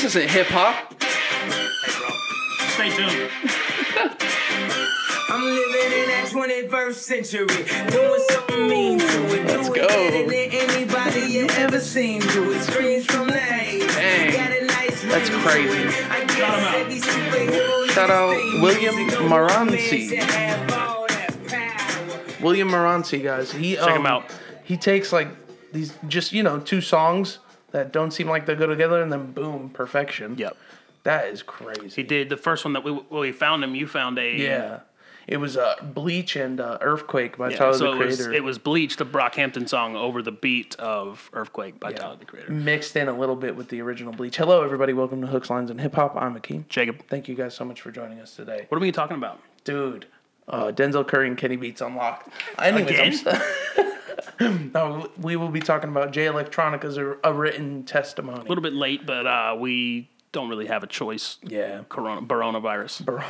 This isn't hip hop. Hey, bro. Stay tuned. I'm living in that 21st century, doing something mean to it. Let's Do go. it better than anybody you ever seen do it. Screams from the haze. Dang. Got a nice That's crazy. it. Shout him out. Shout out William music. Moranci. needs to have all that power. William Moranci, guys. He Check um, him out. He takes like these just you know two songs that don't seem like they go together, and then boom, perfection. Yep. That is crazy. He did the first one that we well, we found him. You found a Yeah. It was uh, Bleach and uh, Earthquake by Yeah, Tyler so the it was, Creator. it was Bleach, the Brockhampton song, over the beat of Earthquake by Tyler the Creator. mixed in a little bit with the original Bleach. Hello, everybody. Welcome to Hooks, Lines, and Hip Hop. I'm Akeem. Jacob, Thank you guys so much for joining us today. what are we talking about? Dude, uh, Denzel Curry and Kenny Beats Unlocked. Anyways, Again? no, we will be talking about Jay Electronica's a, a written testimony. A little bit late, but uh, we don't really have a choice. yeah. Corona, coronavirus.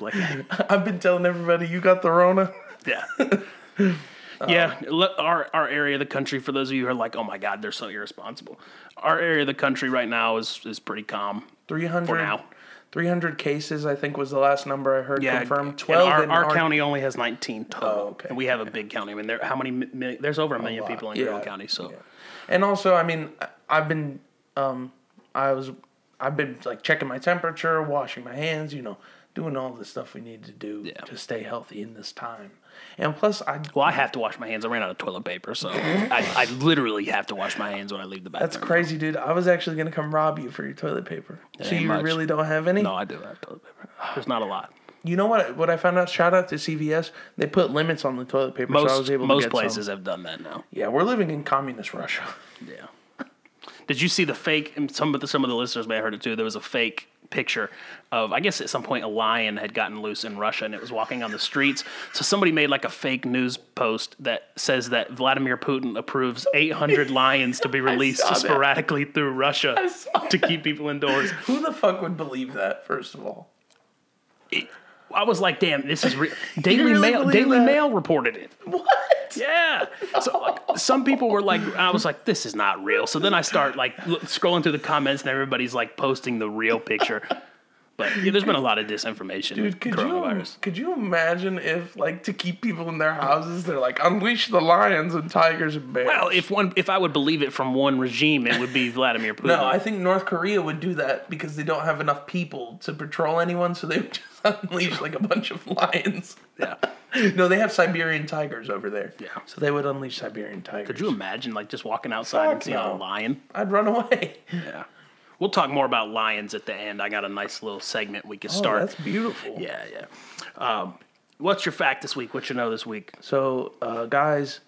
Like, I've been telling everybody you got the Rona. yeah. Yeah, le- our our area of the country. For those of you who are like, "Oh my God, they're so irresponsible," our area of the country right now is is pretty calm 300, for now. 300 cases, I think, was the last number I heard Yeah, confirmed. and 12 our, in our county only has 19 total, Oh, okay. and we have a big county. I mean, there how many? mi- mi- There's over a million lot, people in yeah, Carroll County, so And also, I mean, I've been, um, I was, I've been like checking my temperature, washing my hands, you know, doing all the stuff we need to do Yeah. to stay healthy in this time. And plus, I Well, I have to wash my hands. I ran out of toilet paper, so I, I literally have to wash my hands when I leave the bathroom. that's crazy, dude. I was actually gonna come rob you for your toilet paper. so ain't you much. really don't have any? No, I do have toilet paper. There's not a lot. You know what? What I found out. Shout out to CVS. They put limits on the toilet paper, so I was Most able to most get places Some. have done that now. Yeah, we're living in communist Russia. Yeah. Did you see the fake? And some of the some of the listeners may have heard it too. There was a fake picture of I guess at some point a lion had gotten loose in Russia and it was walking on the streets. So somebody made like a fake news post that says that Vladimir Putin approves 800 lions to be released that. sporadically through Russia to keep people indoors. Who the fuck would believe that? First of all, I was like, damn, this is real. Daily really Mail. Daily that? Mail reported it. what? Yeah. So like, some people were like, I was like, this is not real. So then I start like l- scrolling through the comments, and everybody's like posting the real picture. But yeah, there's been a lot of disinformation. Dude, could you could you imagine if like to keep people in their houses, they're like unleash the lions and tigers and bears? Well, if one, if I would believe it from one regime, it would be Vladimir Putin. no, I think North Korea would do that because they don't have enough people to patrol anyone, so they would just unleash like a bunch of lions. yeah. No, they have Siberian tigers over there. Yeah. So they would unleash Siberian tigers. Could you imagine like just walking outside and Fuck seeing a lion? I'd run away. Yeah. We'll talk more about lions at the end. I got a nice little segment we could Oh, start. that's beautiful. yeah, yeah. Um, what's your fact this week? What you know this week? So, uh, guys,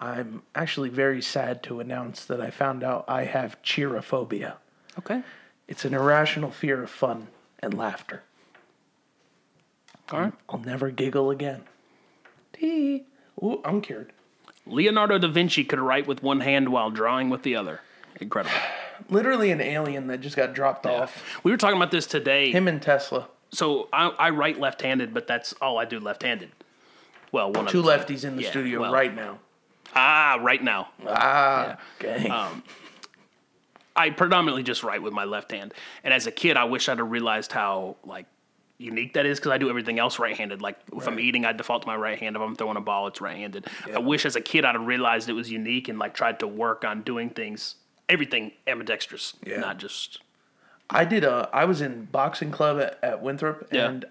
I'm actually very sad to announce that I found out I have cherophobia. Okay. It's an irrational fear of fun and laughter. All right. I'll never giggle again. Tee. Ooh, I'm cured. Leonardo da Vinci could write with one hand while drawing with the other. Incredible. Literally an alien that just got dropped off. We were talking about this today. Him and Tesla. So I, I write left-handed, but that's all I do left-handed. Well, one Two of the, lefties in the Yeah, studio well. right now. Ah, right now. Ah, okay. I predominantly just write with my left hand. And as a kid, I wish I'd have realized how like unique that is because I do everything else right-handed. Like if I'm eating, I default to my right hand. If I'm throwing a ball, it's right-handed. I wish as a kid I'd have realized it was unique and like tried to work on doing things, everything ambidextrous, Yeah. not just I did a. I was in boxing club at, at Winthrop, Yeah. and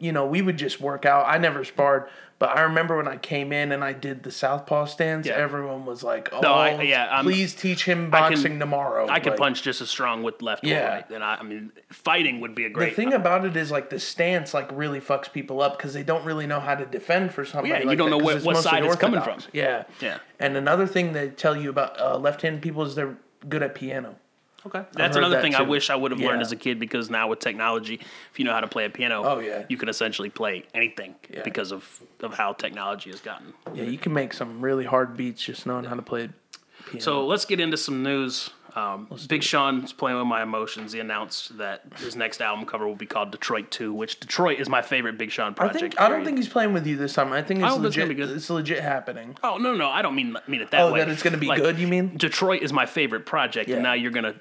you know we would just work out. I never sparred, but I remember when I came in and I did the southpaw stance. Yeah. Everyone was like, "Oh, No, I- yeah, I'm- please teach him I can- boxing tomorrow." I can Like, punch just as strong with left or Yeah. right. And I, I mean, fighting would be a great. The thing about it is like the stance like really fucks people up because they don't really know how to defend for something. Yeah, you don't that, know what- what side it's coming from. Yeah, Yeah. And another thing they tell you about uh, left-handed people is they're good at piano. Okay. That's another that thing I wish I would have learned as a kid because now with technology, if you know how to play a piano, Oh, yeah. you can essentially play anything Yeah. because of, of how technology has gotten. Yeah, you can make some really hard beats just knowing how to play piano. So let's get into some news. Um, Big Sean's playing with my emotions. He announced that his next album cover will be called Detroit 2, which Detroit is my favorite Big Sean I project. think I don't period. think he's playing with you this time. I think it's it's legit. good. It's legit happening. Oh no, no, I don't mean mean it that Oh, way. Oh, that it's gonna be Like, good, you mean? Detroit is my favorite project, Yeah. and now you're gonna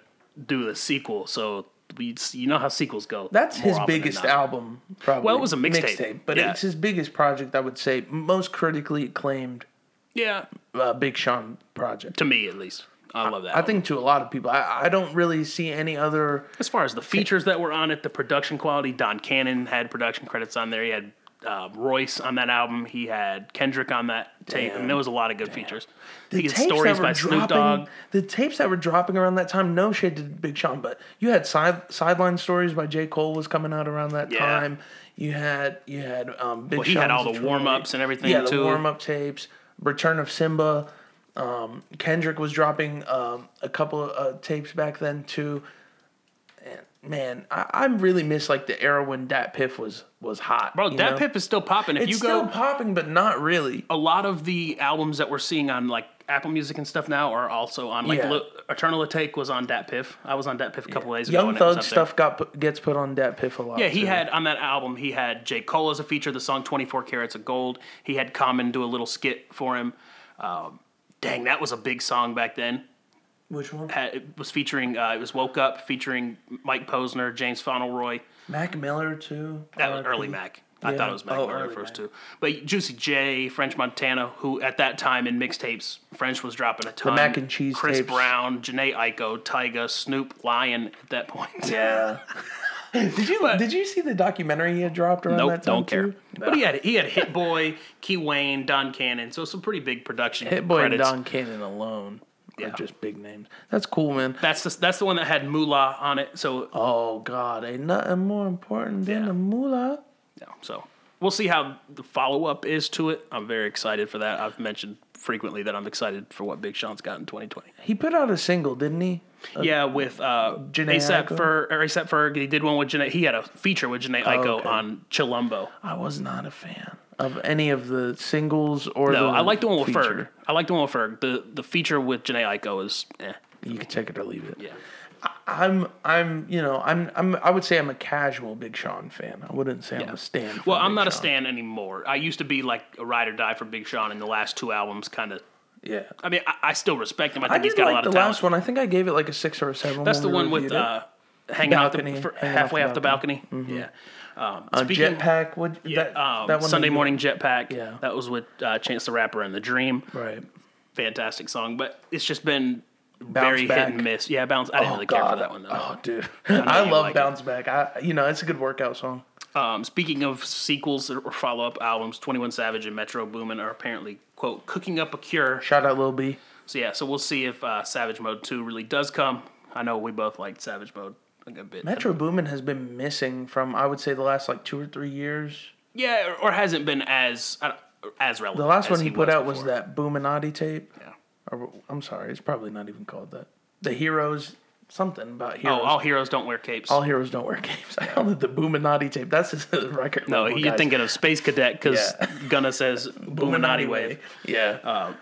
do the sequel. So we, you know how sequels go. That's his biggest album, probably. Well, it was a mixtape. but Yeah. it's his biggest project, I would say. Most critically acclaimed Yeah, uh, Big Sean project. to me at least. I love that. I think to a lot of people, I, I don't really see any other. As far as the features that were on it, the production quality, Don Cannon had production credits on there. He had uh, Royce on that album. He had Kendrick on that tape. I mean, Damn. there was a lot of good features. The He tapes stories that by were Snoop dropping, Dogg. the tapes that were dropping around that time, no shade to Big Sean, but you had side sideline stories by J Cole was coming out around that Yeah. time. You had you had um, Big Well, he had Sean's all the Detroit. warm-ups and everything, Yeah, too. the warm up tapes, Return of Simba. Um, Kendrick was dropping um, a couple of uh, tapes back then too. And man, I, I really miss like the era when DatPiff was was hot. Bro, that know? Pip is still popping. If It's you still popping, but not really. a lot of the albums that we're seeing on like Apple Music and stuff now are also on like Yeah. Li- Eternal Atake was on DatPiff. I was on DatPiff a couple days ago. Young and it was Thug there. stuff got gets put on DatPiff a lot. Yeah, he too. had on that album. He had J Cole as a feature, the song "24 Carats of Gold." He had Common do a little skit for him. Um, dang, that was a big song back then. which one? Had, it was featuring. Uh, it was "Woke Up" featuring Mike Posner, James Fauntleroy. Mac Miller too. That was early Mac. I thought it was Mac Oh, Miller first too. But Juicy J, French Montana, who at that time in mixtapes, French was dropping a ton. Mac and Cheese Chris tapes. Brown, Jhené Aiko, Tyga, Snoop, Lion at that point. Yeah. did you did you see the documentary he had dropped around Nope, that time don't care. too? But he had he had Hit Boy, Key Wane, Don Cannon, so it's some pretty big production Hit Boy and. Don Cannon alone Yeah. are just big names. That's cool, man. That's the that's the one that had Moolah on it. So Oh God, ain't nothing more important than Yeah. the moolah. yeah, so we'll see how the follow up is to it. I'm very excited for that. I've mentioned frequently that I'm excited for what Big Sean's got in 2020. He put out a single, didn't he? Yeah, with uh, Jhené ASAP? Ferg, or ASAP Ferg. He did one with Jhené. He had a feature with Jhené Aiko Oh, okay. on Chilombo. I was not a fan of any of the singles or No, I like the one with Ferg. I like the one with Ferg. The the feature with Jhené Aiko is eh. You can take it or leave it. Yeah. I'm I'm you know I'm I'm I would say I'm a casual Big Sean fan. I wouldn't say I'm a stan. Well, I'm Big not a Sean. stan anymore. I used to be like a ride or die for Big Sean, and the last two albums kind of. Yeah. I mean, I, I still respect him. I I think did he's got like a lot the of talent. last one. I think I gave it like a six or a seven. That's the one with uh, hanging out the, hanging halfway off the balcony. Yeah. Um, Uh, speaking- Jetpack. What? Yeah, that, um, that one Sunday Morning Jetpack. Yeah. That was with uh, Chance the Rapper and The Dream. Right. Fantastic song, but it's just been Bounce very Back. hit and miss. Yeah, bounce. I didn't really care for that one though. Oh, dude. I, you love like it. Bounce Back. I, you know, it's a good workout song. Um, speaking of sequels or follow up albums, Twenty One Savage and Metro Boomin are apparently quote cooking up a cure. Shout out Lil B. So yeah, so we'll see if uh, Savage Mode Two really does come. I know we both liked Savage Mode a good bit. Metro Boomin has been missing from I would say the last like two or three years. Yeah, or, or hasn't been as uh, as relevant. The last as one he, put out was that Boominati tape. Yeah. Or I'm sorry, it's probably not even called that. The Heroes, something about Heroes. Oh, all heroes don't wear capes. All heroes don't wear capes. I called it the Boominati tape. That's his record. no, you're guys. thinking of Space Cadet because Yeah. Gunna says Boominati Wave. Yeah.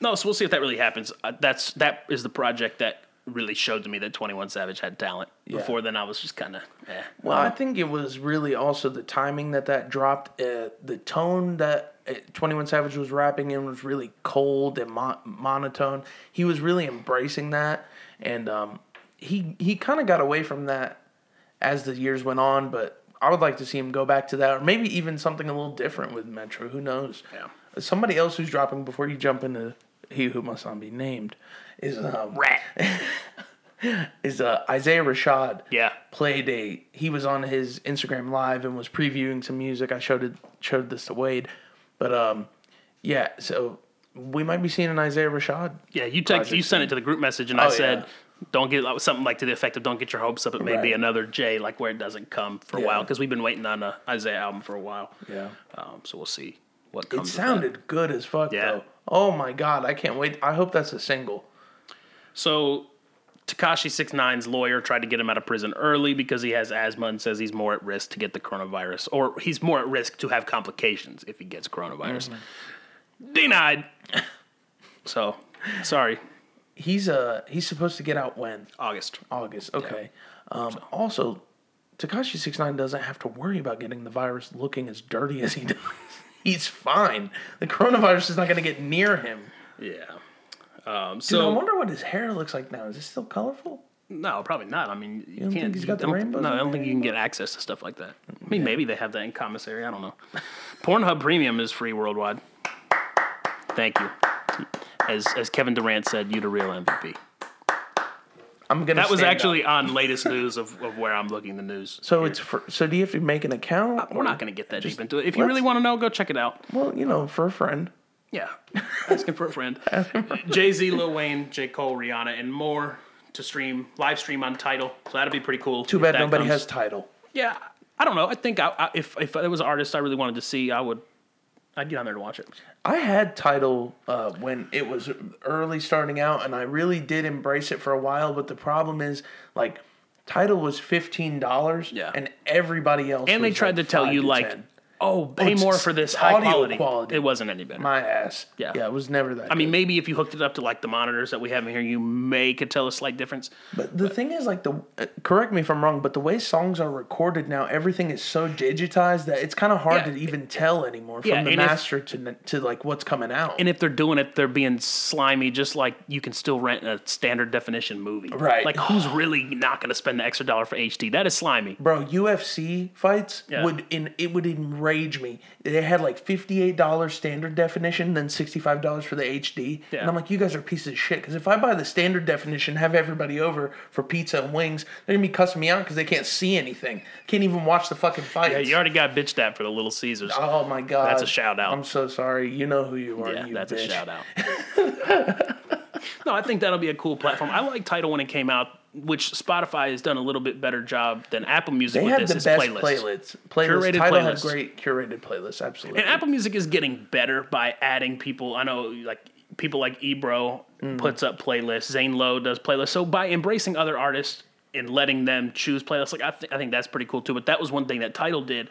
No, so we'll see if that really happens. Uh, that's that is the project that really showed to me that Twenty One Savage had talent. Yeah. Before then, I was just kind of eh. Well, I think it was really also the timing that that dropped. Uh, the tone that Twenty One Savage was rapping in was really cold and mo- monotone. He was really embracing that, and um, he he kind of got away from that as the years went on. But I would like to see him go back to that, or maybe even something a little different with Metro. Who knows? Yeah. Somebody else who's dropping before you jump into he who must not be named is um, rat. is uh, Isaiah Rashad Yeah. played a he was on his Instagram live and was previewing some music. I showed it showed this to Wade. But um yeah, so we might be seeing an Isaiah Rashad. Yeah, you text, you sent it to the group message, and I Oh, said, yeah. "Don't get something like to the effect of don't get your hopes up. It may be another J, like where it doesn't come for a while, because we've been waiting on a Isaiah album for a while. Yeah. Um, so we'll see what It comes. that. sounded good as fuck Yeah. though. Oh my god, I can't wait. I hope that's a single. So Tekashi 69's lawyer tried to get him out of prison early because he has asthma and says he's more at risk to get the coronavirus, or he's more at risk to have complications if he gets coronavirus. Denied. So, sorry, He's uh he's supposed to get out when? August. August. Okay. Um also Tekashi 69 doesn't have to worry about getting the virus looking as dirty as he does. He's fine. The coronavirus is not going to get near him. Yeah. Um, Dude, so I wonder what his hair looks like now. Is it still colorful? No, probably not. I mean, you, don't can't. he's got the don't- No, I don't think you can get access to stuff like that. I mean, maybe they have that in commissary. I don't know. Pornhub Premium is free worldwide. Thank you. As as Kevin Durant said, you the real MVP. I'm gonna. That was stand actually up. on latest news of, of where I'm looking the news. So it's for, so. Do you have to make an account? Uh, we're not going to get that deep into it. If you really want to know, go check it out. Well, you know, for a friend. Yeah, asking for a friend. Jay Z, Lil Wayne, J Cole, Rihanna, and more to stream live stream on Tidal. So that'd be pretty cool. Too bad nobody comes. has tidal. Yeah, I don't know. I think I, I, if if it was an artist I really wanted to see, I would. I'd get on there to watch it. I had tidal uh, when it was early starting out, and I really did embrace it for a while. But the problem is, like, tidal was fifteen dollars, Yeah. and everybody else. And they tried like, to tell 5 you like, 10. Oh, pay it's more for this high audio quality. quality. It wasn't any better. my ass. Yeah. yeah, it was never that. I mean, good. maybe if you hooked it up to like the monitors that we have in here, you may could tell a slight difference. But the thing is, like the uh, correct me if I'm wrong, but the way songs are recorded now, everything is so digitized that it's kind of hard Yeah. to even tell anymore from Yeah, the and if- master to to like what's coming out. And if they're doing it, they're being slimy, just like you can still rent a standard definition movie. Right. Like, who's really not going to spend the extra dollar for HD? That is slimy. Bro, UFC fights Yeah. would in it would enrage me. They had like fifty eight dollars standard definition, then sixty five dollars for the HD, Yeah. and I'm like, you guys are pieces of shit. Because if I buy the standard definition, have everybody over for pizza and wings, they're gonna be cussing me out because they can't see anything, can't even watch the fucking fights. Yeah, you already got bitched at for the Little Caesars. Oh my god, That's a shout out. I'm so sorry. You know who you are. yeah, you that's a shout out. no, I think that'll be a cool platform. I like Tidal when it came out, which Spotify has done a little bit better job than Apple Music They with had this. the is best playlists. playlists. Playlists. Curated Tidal playlists. great curated playlists. Absolutely. And Apple Music is getting better by adding people. I know, like people like Ebro Mm. puts up playlists. Zane Lowe does playlists. So by embracing other artists and letting them choose playlists, like I, th- I think that's pretty cool too. But that was one thing that Tidal did.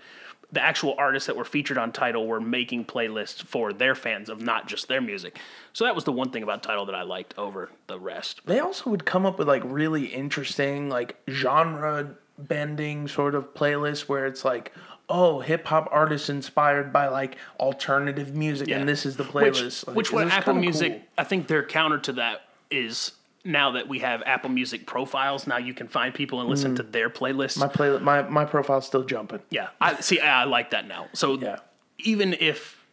The actual artists that were featured on Tidal were making playlists for their fans of not just their music. So that was the one thing about Tidal that I liked over the rest. they also would come up with like really interesting like genre bending sort of playlists where it's like oh hip hop artists inspired by like alternative music and this is the Which, playlist Like, which what was Apple Music, cool. I think their counter to that is now that we have Apple Music profiles, now you can find people and listen to their playlists. Mm. my play my my profile's still jumping yeah, I see. I like that now. So Yeah. even if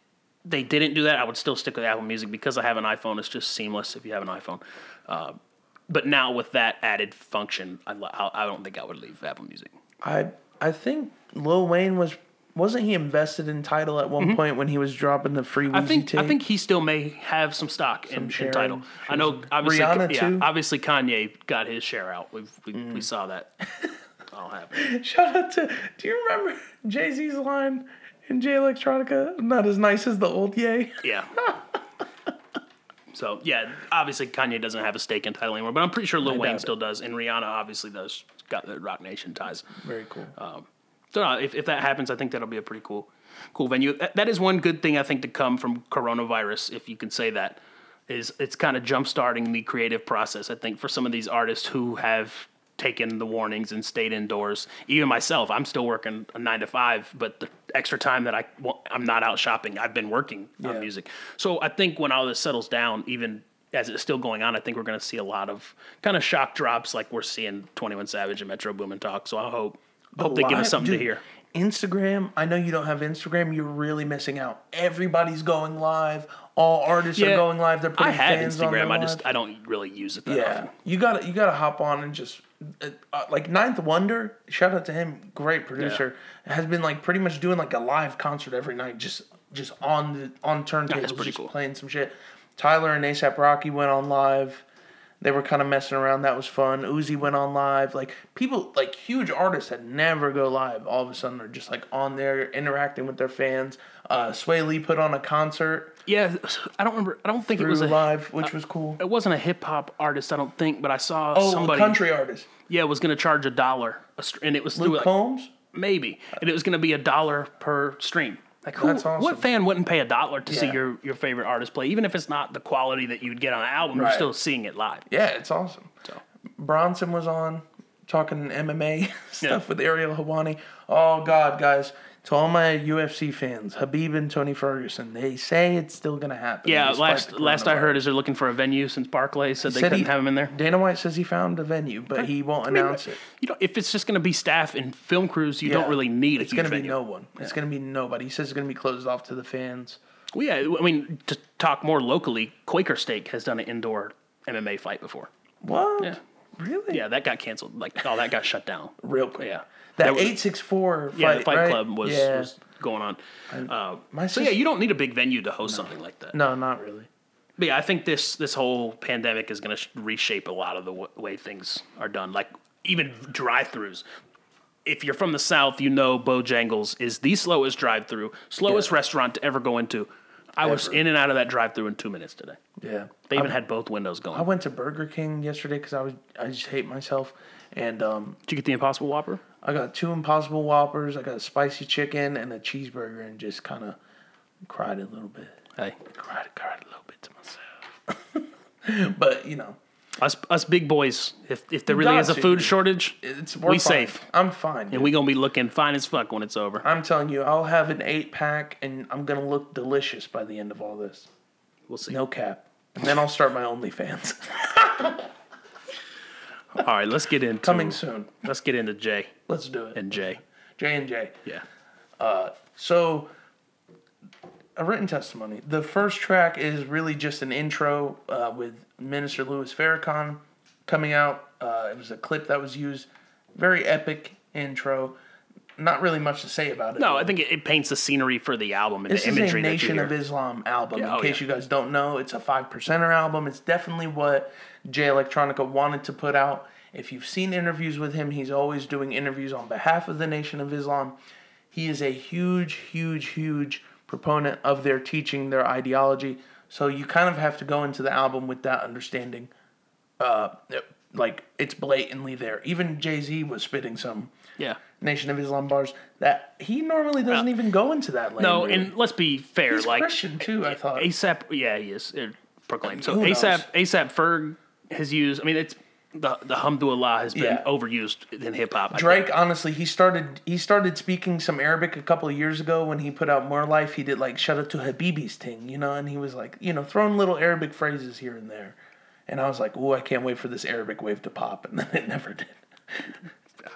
they didn't do that, I would still stick with Apple Music because I have an iPhone. It's just seamless if you have an iPhone. Uh, but now with that added function, I, I I don't think I would leave Apple Music. i i think lil wayne was wasn't he invested in tidal at one point when he was dropping the free Mm-hmm. I Weezy think tape? I think he still may have some stock in, in tidal. I know obviously Rihanna, yeah, too? obviously Kanye got his share out. We've, we Mm. we saw that. All happen. Shout out to. Do you remember Jay Z's line in Jay Electronica? Not as nice as the old Ye. Yeah. so yeah, obviously Kanye doesn't have a stake in tidal anymore, but I'm pretty sure Lil Wayne doubt still does, and Rihanna obviously does. Got the Roc Nation ties. Very cool. So uh, if, if that happens, I think that'll be a pretty cool, cool venue. That, is one good thing I think to come from coronavirus, if you can say that, is it's kind of jump starting the creative process. I think for some of these artists who have taken the warnings and stayed indoors, even myself, I'm still working a nine to five, but the extra time that I well, I'm not out shopping, I've been working Yeah. on music. So I think when all this settles down, even as it's still going on, I think we're going to see a lot of kind of shock drops like we're seeing 21 Savage and Metro Boomin Talk. So I hope hope they give us something dude, to hear. Instagram. I know you don't have Instagram. You're really missing out. Everybody's going live. All artists are going live. They're putting I have fans Instagram. I just live. I don't really use it that yeah. often. You got to you got to hop on and just uh, uh, like Ninth Wonder. Shout out to him. Great producer. Has been like pretty much doing like a live concert every night. Just just on the on turntables. pretty just cool. playing some shit. Tyler and ASAP Rocky went on live. They were kind of messing around. That was fun. Uzi went on live. Like people, like huge artists that never go live, all of a sudden are just like on there interacting with their fans. Uh, Swae Lee put on a concert Yeah, I don't remember. I don't think it was a. live, which was cool. It wasn't a hip hop artist. I don't think, but I saw Oh, somebody. country artist Yeah, was going to charge a dollar, a and it was through Luke like, Combs. maybe, and it was going to be a dollar per stream. Like who? That's awesome. What fan wouldn't pay a dollar to see your your favorite artist play, even if it's not the quality that you'd get on an album? You're still seeing it live. Yeah, it's awesome. So Bronson was on talking MMA stuff Yeah. with Ariel Helwani. Oh God, guys, To all my UFC fans, Khabib and Tony Ferguson, they say it's still gonna happen. Yeah, last last I heard is they're looking for a venue since Barclays said they Said couldn't he- have him in there. Dana White says he found a venue, but he won't mean, announce it. You know, if it's just going to be staff and film crews, you don't really need a It's gonna be venue. no one. It's gonna be nobody. He says it's gonna be closed off to the fans. Well, yeah, I mean, to talk more locally, Quaker Steak has done an indoor MMA fight before. What? Yeah. Really? Yeah, that got canceled. Like, all that got shut down. Real quick. Yeah. That eight six four fight. Yeah, the Fight right? Club was, Yeah. was going on. Uh, my so yeah, you don't need a big venue to host something like that. No, not really. But yeah, I think this this whole pandemic is going to sh- reshape a lot of the w- way things are done. Like even drive-throughs. If you're from the South, you know Bojangles is the slowest drive-through, slowest Yeah. restaurant to ever go into. I was in and out of that drive-through in two minutes today. Yeah. They even I, had both windows going. I went to Burger King yesterday because I was I just hate myself, and um, Did you get the Impossible Whopper? I got two Impossible Whoppers. I got a spicy chicken and a cheeseburger, and just kind of cried a little bit. Hey, Cried, cried a little bit to myself. but you know, us us big boys. If if there really is a food shortage, it's we're fine. safe. I'm fine. and dude. we gonna be looking fine as fuck when it's over. I'm telling you, I'll have an eight pack, and I'm gonna look delicious by the end of all this. We'll see. No cap. And then I'll start my OnlyFans. All right, let's get into Coming soon. Let's get into Jay Let's do it. and Jay. J and J. Yeah. So, a written testimony. The first track is really just an intro uh, with Minister Louis Farrakhan coming out. Uh, it was a clip that was used. Very epic intro. Not really much to say about it. No, I think it, it paints the scenery for the album and This the is a imagery that you Nation hear. of Islam album. Yeah, in oh, case yeah. you guys don't know, it's a five percenter album. It's definitely what Jay Electronica wanted to put out. If you've seen interviews with him, he's always doing interviews on behalf of the Nation of Islam. He is a huge, huge, huge proponent of their teaching, their ideology. So you kind of have to go into the album with that understanding. Uh, like it's blatantly there. Even Jay Z was spitting some yeah. Nation of Islam bars that he normally doesn't even go into that lane. No, really. and let's be fair. He's like Christian too. I thought. ASAP, yeah, he is uh, proclaimed. So ASAP, ASAP Ferg has used. I mean, it's the the Hamdulillah has been Yeah. overused in hip hop. Drake, honestly, he started he started speaking some Arabic a couple of years ago when he put out More Life. He did like "Shout out to Habibi's" thing, you know, and he was like, you know, throwing little Arabic phrases here and there. And I was like, oh, I can't wait for this Arabic wave to pop, and then it never did.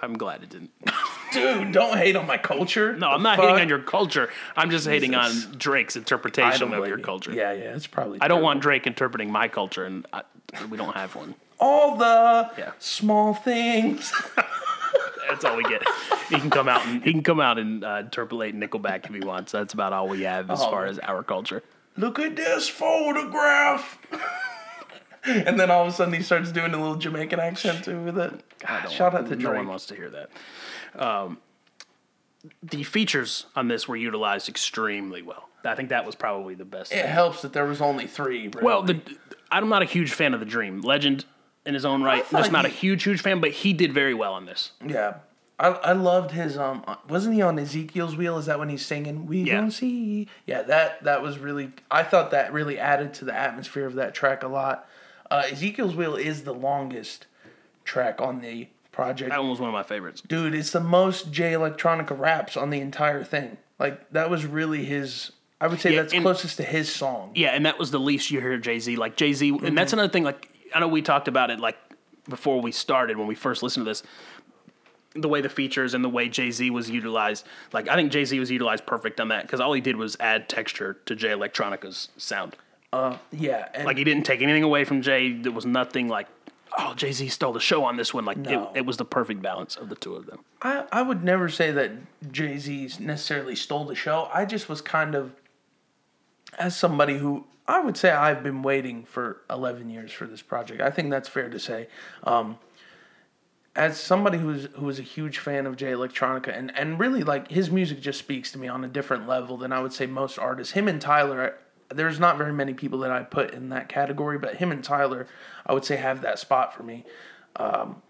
I'm glad it didn't. Dude, don't hate on my culture. No, I'm not hating on your culture. I'm just hating on Drake's interpretation of your culture. Yeah, yeah, it's probably. I don't want Drake interpreting my culture, and I, we don't have one. all the Yeah. small things. That's all we get. He can come out and he can come out and uh, interpolate Nickelback if he wants. That's about all we have as Oh. far as our culture. Look at this photograph. and then all of a sudden he starts doing a little Jamaican accent too with it. I don't Shout want- out to No Drake. one wants to hear that. Um, the features on this were utilized extremely well. I think that was probably the best. It helps that there was only three. Really. Well, the I'm not a huge fan of the Dream Legend in his own right. Just not a huge, huge fan, but he did very well on this. yeah, I I loved his um. Wasn't he on Ezekiel's wheel? Is that when he's singing? We Yeah. don't see. Yeah, that that was really. I thought that really added to the atmosphere of that track a lot. Uh, Ezekiel's wheel is the longest track on the project. That one was one of my favorites. Dude, it's the most Jay Electronica raps on the entire thing. Like that was really his. I would say Yeah, that's and- closest to his song. Yeah, and that was the least you hear Jay Z. Like Jay Z, and Mm-hmm. that's another thing. Like I know we talked about it like before we started when we first listened to this. The way the features and the way Jay Z was utilized, like I think Jay Z was utilized perfect on that because all he did was add texture to Jay Electronica's sound. Uh, yeah, and Like he didn't take anything away from Jay. There was nothing like, oh, Jay Z stole the show on this one. Like No. it, it was the perfect balance of the two of them. I, I would never say that Jay Z necessarily stole the show. I just was kind of, as somebody who I would say I've been waiting for 11 years for this project. I think that's fair to say. Um, as somebody who's who was a huge fan of Jay Electronica and, and really like his music just speaks to me on a different level than I would say most artists. Him and Tyler, there's not very many people that I put in that category, but him and Tyler, I would say have that spot for me. Um,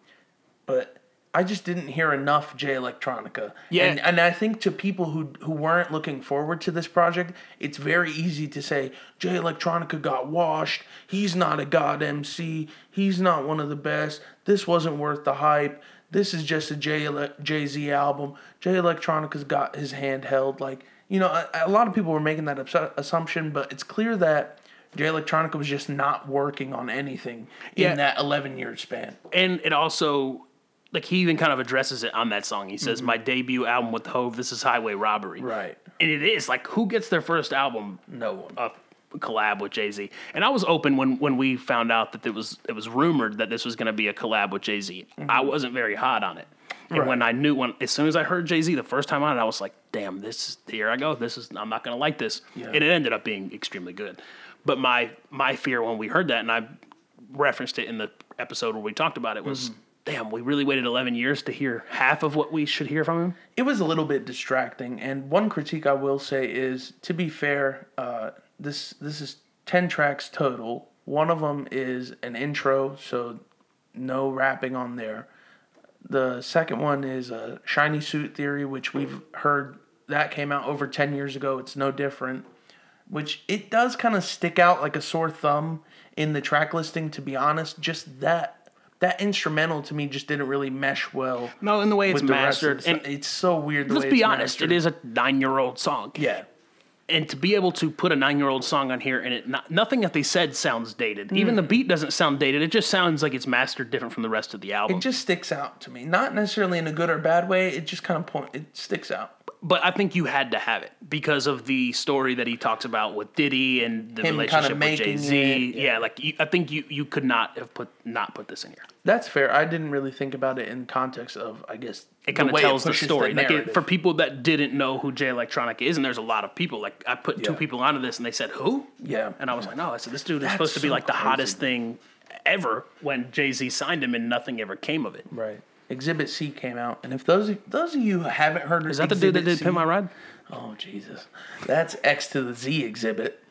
but I just didn't hear enough Jay Electronica. Yeah. And, and I think to people who who weren't looking forward to this project, it's very easy to say Jay Electronica got washed. He's not a god MC. He's not one of the best. This wasn't worth the hype. this is just a Jay Z album. Jay Electronica's got his hand held. Like you know, a, a lot of people were making that assumption, but it's clear that Jay Electronica was just not working on anything Yeah. in that 11 year span. and it also like he even kind of addresses it on that song. He says, "My debut album with Hove. This is Highway Robbery." Mm-hmm. Right. And it is like who gets their first album No one. a collab with Jay Z. And I was open when when we found out that it was it was rumored that this was going to be a collab with Jay Z. I wasn't very hot on it. And Right. when I knew when as soon as I heard Jay Z the first time on it, I was like, "Damn, this here I go. This is I'm not going to like this." Yeah. And it ended up being extremely good. But my my fear when we heard that, and I referenced it in the episode where we talked about it, was. Damn, we really waited 11 years to hear half of what we should hear from him. it was a little bit distracting. And one critique I will say is, to be fair, uh, this this is ten tracks total. One of them is an intro, so no rapping on there. The second one is a shiny suit theory, which we've heard that came out over ten years ago. It's no different. Which it does kind of stick out like a sore thumb in the track listing. To be honest, just that that instrumental to me just didn't really mesh well No, in the way it's with the rest of mastered. And it's so weird. The let's be honest, mastered. it is a nine year old song. Yeah, and to be able to put a nine year old song on here and it not, nothing that they said sounds dated. Even Hmm. the beat doesn't sound dated. It just sounds like it's mastered different from the rest of the album. it just sticks out to me. Not necessarily in a good or bad way. It just kind of point. It sticks out. But I think you had to have it because of the story that he talks about with Diddy and the Him relationship with Jay Z. it, Yeah. like you, I think you you could not have put not put this in here. That's fair. I didn't really think about it in context of. I guess It kind of tells the story. like it, for people that didn't know who Jay Electronica is, and there's a lot of people. Like I put two people onto this, and they said who? Yeah. And I was like, no, I said this dude is That's supposed to be like the crazy. hottest thing ever when Jay Z signed him, and nothing ever came of it. right. Exhibit C came out, and if those those of you who haven't heard, Is that the dude that did Pimp My Ride? Oh Jesus, that's X to the Z exhibit.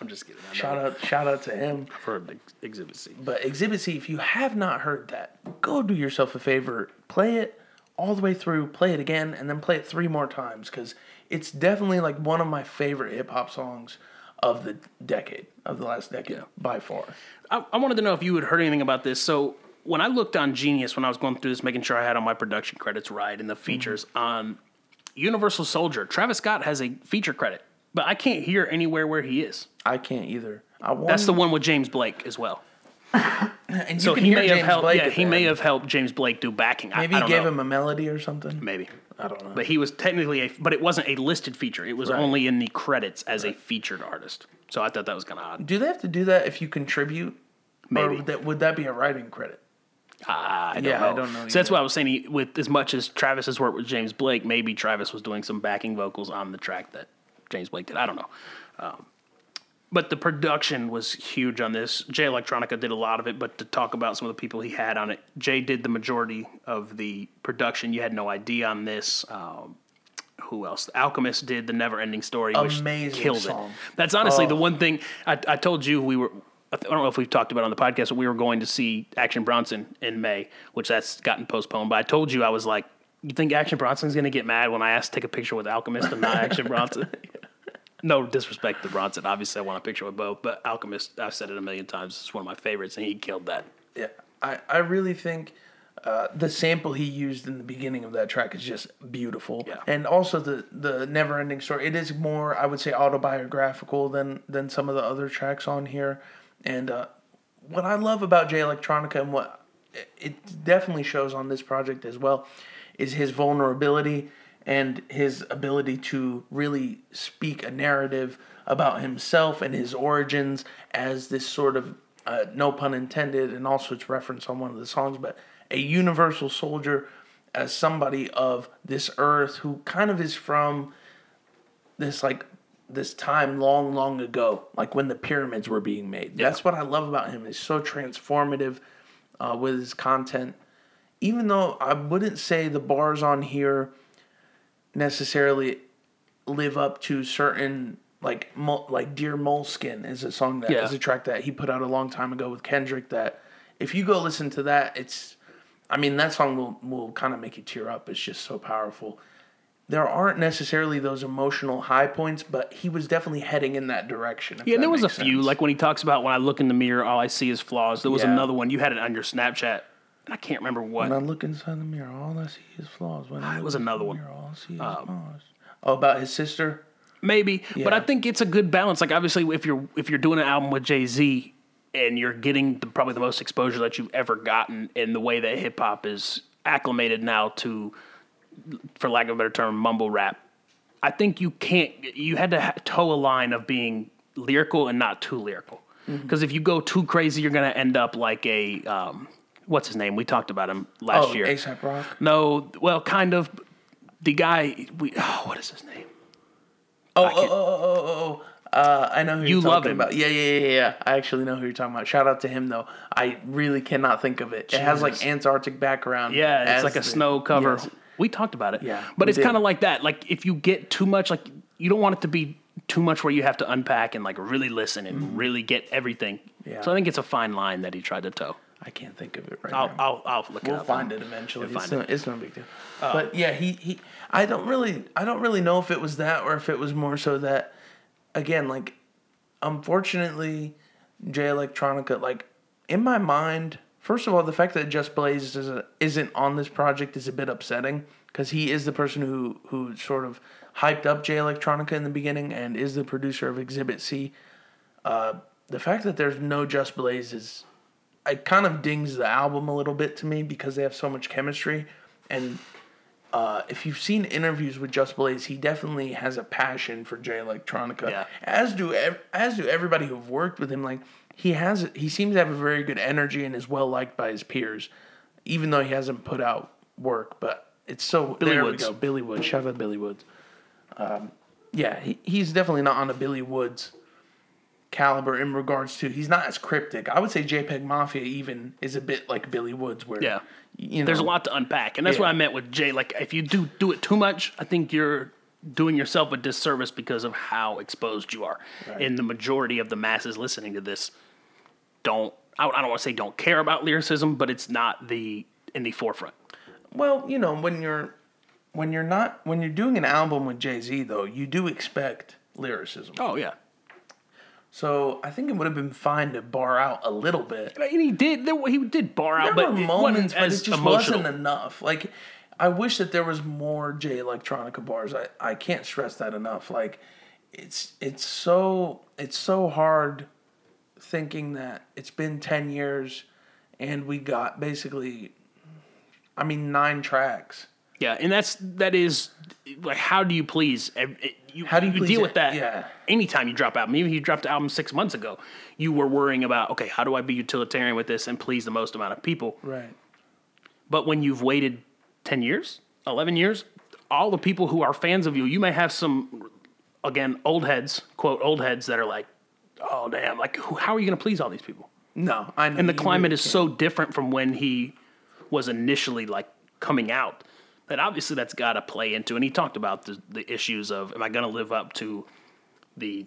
I'm just kidding. I Shout out, shout out to him. for the Exhibit C. But Exhibit C, if you have not heard that, go do yourself a favor. Play it all the way through, play it again, and then play it three more times because it's definitely like one of my favorite hip hop songs of the decade, of the last decade, by far. I, I wanted to know if you had heard anything about this. So when I looked on Genius when I was going through this, making sure I had all my production credits right and the features on Universal Soldier, Travis Scott has a feature credit, but I can't hear anywhere where he is. I can't either. I won, That's the one with James Blake as well. and you So can he hear may James have helped. Blake yeah, he may have helped James Blake do backing. I- Maybe I, he don't gave know. him a melody or something. maybe. I don't know. But he was technically a, but it wasn't a listed feature. It was Right. only in the credits as a featured artist. So I thought that was kind of odd. do they have to do that if you contribute? Maybe. Or that, would that be a writing credit? I don't Yeah, know. I don't know So that's why I was saying, he, with as much as Travis has worked with James Blake, maybe Travis was doing some backing vocals on the track that James Blake did. I don't know. Um, but the production was huge on this. Jay Electronica did a lot of it, but to talk about some of the people he had on it, Jay did the majority of the production. You had no idea on this. Um, who else? The Alchemist did the Never Ending Story, which Amazing killed song. it. That's honestly Oh. the one thing I, I told you we were. I don't know if we've talked about it on the podcast, but we were going to see Action Bronson in May, which that's gotten postponed. But I told you I was like, you think Action Bronson's going to get mad when I ask to take a picture with Alchemist and not Action Bronson? No disrespect to Bronson. Obviously, I want a picture with both, but Alchemist, I've said it a million times, it's one of my favorites, and he killed that. Yeah, I, I really think uh, the sample he used in the beginning of that track is just beautiful. Yeah. And also the the never ending story. It is more, I would say, autobiographical than than some of the other tracks on here. And uh, what I love about Jay Electronica and what it- it definitely shows on this project as well is his vulnerability and his ability to really speak a narrative about himself and his origins as this sort of uh, no pun intended and also it's referenced on one of the songs but a universal soldier as somebody of this earth who kind of is from this like this time long long ago like when the pyramids were being made. That's what i love about him. He's so transformative uh, with his content. Even though i wouldn't say the bars on here necessarily live up to certain like like dear moleskine is a song that is Yeah. a track that he put out a long time ago with kendrick that if you go listen to that it's i mean that song will, will kind of make you tear up. It's just so powerful there aren't necessarily those emotional high points, but he was definitely heading in that direction. Yeah, that there was a few, sense. like when he talks about when I look in the mirror, all I see is flaws. There was Yeah. another one. You had it on your Snapchat and I can't remember what. When I look inside the mirror, all I see is flaws. When I Ah, it was another the one. Mirror, all I see is flaws. Oh, about his sister. Maybe, but I think it's a good balance. Like obviously, if you're if you're doing an album with Jay Z and you're getting the, probably the most exposure that you've ever gotten in the way that hip hop is acclimated now to, for lack of a better term, mumble rap. I think you can't. You had to toe a line of being lyrical and not too lyrical. Mm-hmm. Because if you go too crazy, you're gonna end up like a um, what's his name? We talked about him last Oh, year. ASAP Rock. No, well, kind of. The guy, we oh, what is his name? Oh, oh, oh, oh, oh, oh. Uh, I know who You you're love talking him. about. Yeah, yeah, yeah, yeah. I actually know who you're talking about. Shout out to him though. I really cannot think of it. It has like Antarctic background. Yeah, it's like a the- snow cover. Yes. We talked about it. Yeah, but it's kind of like that. Like if you get too much, like you don't want it to be too much where you have to unpack and like really listen and really get everything. Mm-hmm. Yeah. So I think it's a fine line that he tried to toe. I can't think of it right I'll now. I'll, I'll look it up. We'll find it eventually. We'll It's, find no, it's no big deal. but yeah, he, he I don't really I don't really know if it was that or if it was more so that again, like unfortunately Jay Electronica, like in my mind, first of all, the fact that Just Blaze is isn't on this project is a bit upsetting because he is the person who who sort of hyped up Jay Electronica in the beginning and is the producer of Exhibit C. Uh, the fact that there's no Just Blaze is it kind of dings the album a little bit to me because they have so much chemistry. And uh, if you've seen interviews with Just Blaze, he definitely has a passion for Jay Electronica. Yeah. As do ev- as do everybody who've worked with him. Like he has, he seems to have a very good energy and is well liked by his peers, even though he hasn't put out work. But it's so Billy there Woods. we go. Billy Woods. Shout out Billy Woods. Um, yeah, he, he's definitely not on a Billy Woods caliber in regards to he's not as cryptic. I would say JPEG Mafia even is a bit like Billy Woods where Yeah. you know There's a lot to unpack, and that's what I meant with Jay. Like if you do do it too much, I think you're doing yourself a disservice because of how exposed you are. in the majority of the masses listening to this don't. I don't want to say don't care about lyricism, but it's not the in the forefront. Well, you know, when you're when you're not when you're doing an album with Jay-Z though, you do expect lyricism. Oh yeah. So, I think it would have been fine to bar out a little bit. And he did. There, he did bar out, There but were moments, but it just emotional. wasn't enough. Like, I wish that there was more Jay Electronica bars. I, I can't stress that enough. Like, it's it's so it's so hard thinking that it's been ten years, and we got basically, I mean, nine tracks. Yeah, and that's that is like how do you please? You, How do you please deal it? with that? Yeah. Anytime you drop album, even if you dropped the album six months ago, you were worrying about okay, how do I be utilitarian with this and please the most amount of people? Right. But when you've waited ten years, eleven years, all the people who are fans of you, you may have some again old heads, quote old heads that are like, oh damn, like who, how are you going to please all these people? No, I know. and the you climate really is can't. so different from when he was initially like coming out that obviously that's got to play into and he talked about the, the issues of am i going to live up to the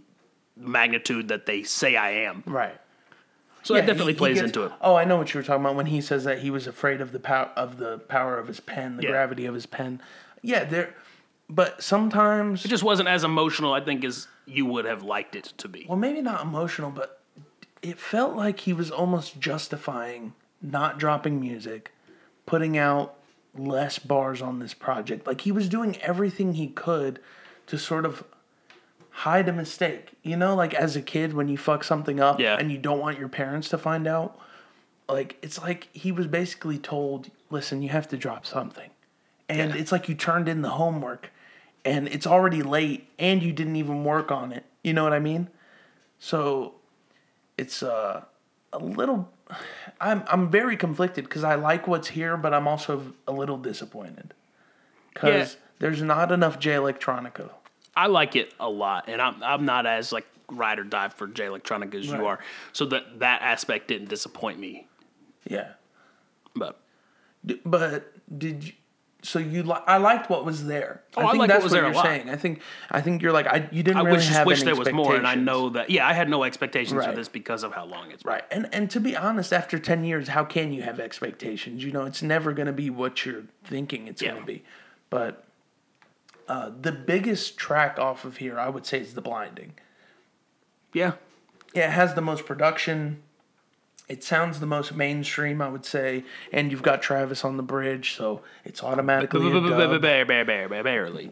magnitude that they say i am right. so Yeah, that definitely he- he plays gets- into it Oh, I know what you were talking about when he says that he was afraid of the power of the power of his pen, the Yeah. gravity of his pen. Yeah, there. But sometimes, it just wasn't as emotional i think as you would have liked it to be well, maybe not emotional, but it felt like he was almost justifying not dropping music, putting out less bars on this project. Like he was doing everything he could to sort of hide a mistake. You know, like as a kid when you fuck something up Yeah. and you don't want your parents to find out. Like it's like he was basically told, "Listen, you have to drop something." And it's like you turned in the homework and it's already late and you didn't even work on it. You know what I mean? So it's uh, a little I'm I'm very conflicted cuz I like what's here but I'm also a little disappointed. Cuz Yeah. there's not enough Jay Electronica. i like it a lot and i'm, I'm not as like ride or die for j electronic as Right. you are so that that aspect didn't disappoint me Yeah. but but did you so you li- I liked what was there. Oh, I I think liked what that's was what there you're saying. I think I think you're like I you didn't i really wish, just have wish there was more and i know that yeah i had no expectations for this because of how long it's been Right. And and to be honest, after 10 years, how can you have expectations? You know, it's never going to be what you're thinking it's Yeah. going to be. But uh, the biggest track off of here, I would say, is The Blinding. yeah Yeah, it has the most production. It sounds the most mainstream, I would say, and you've got Travis on the bridge, so it's automatically. Barely.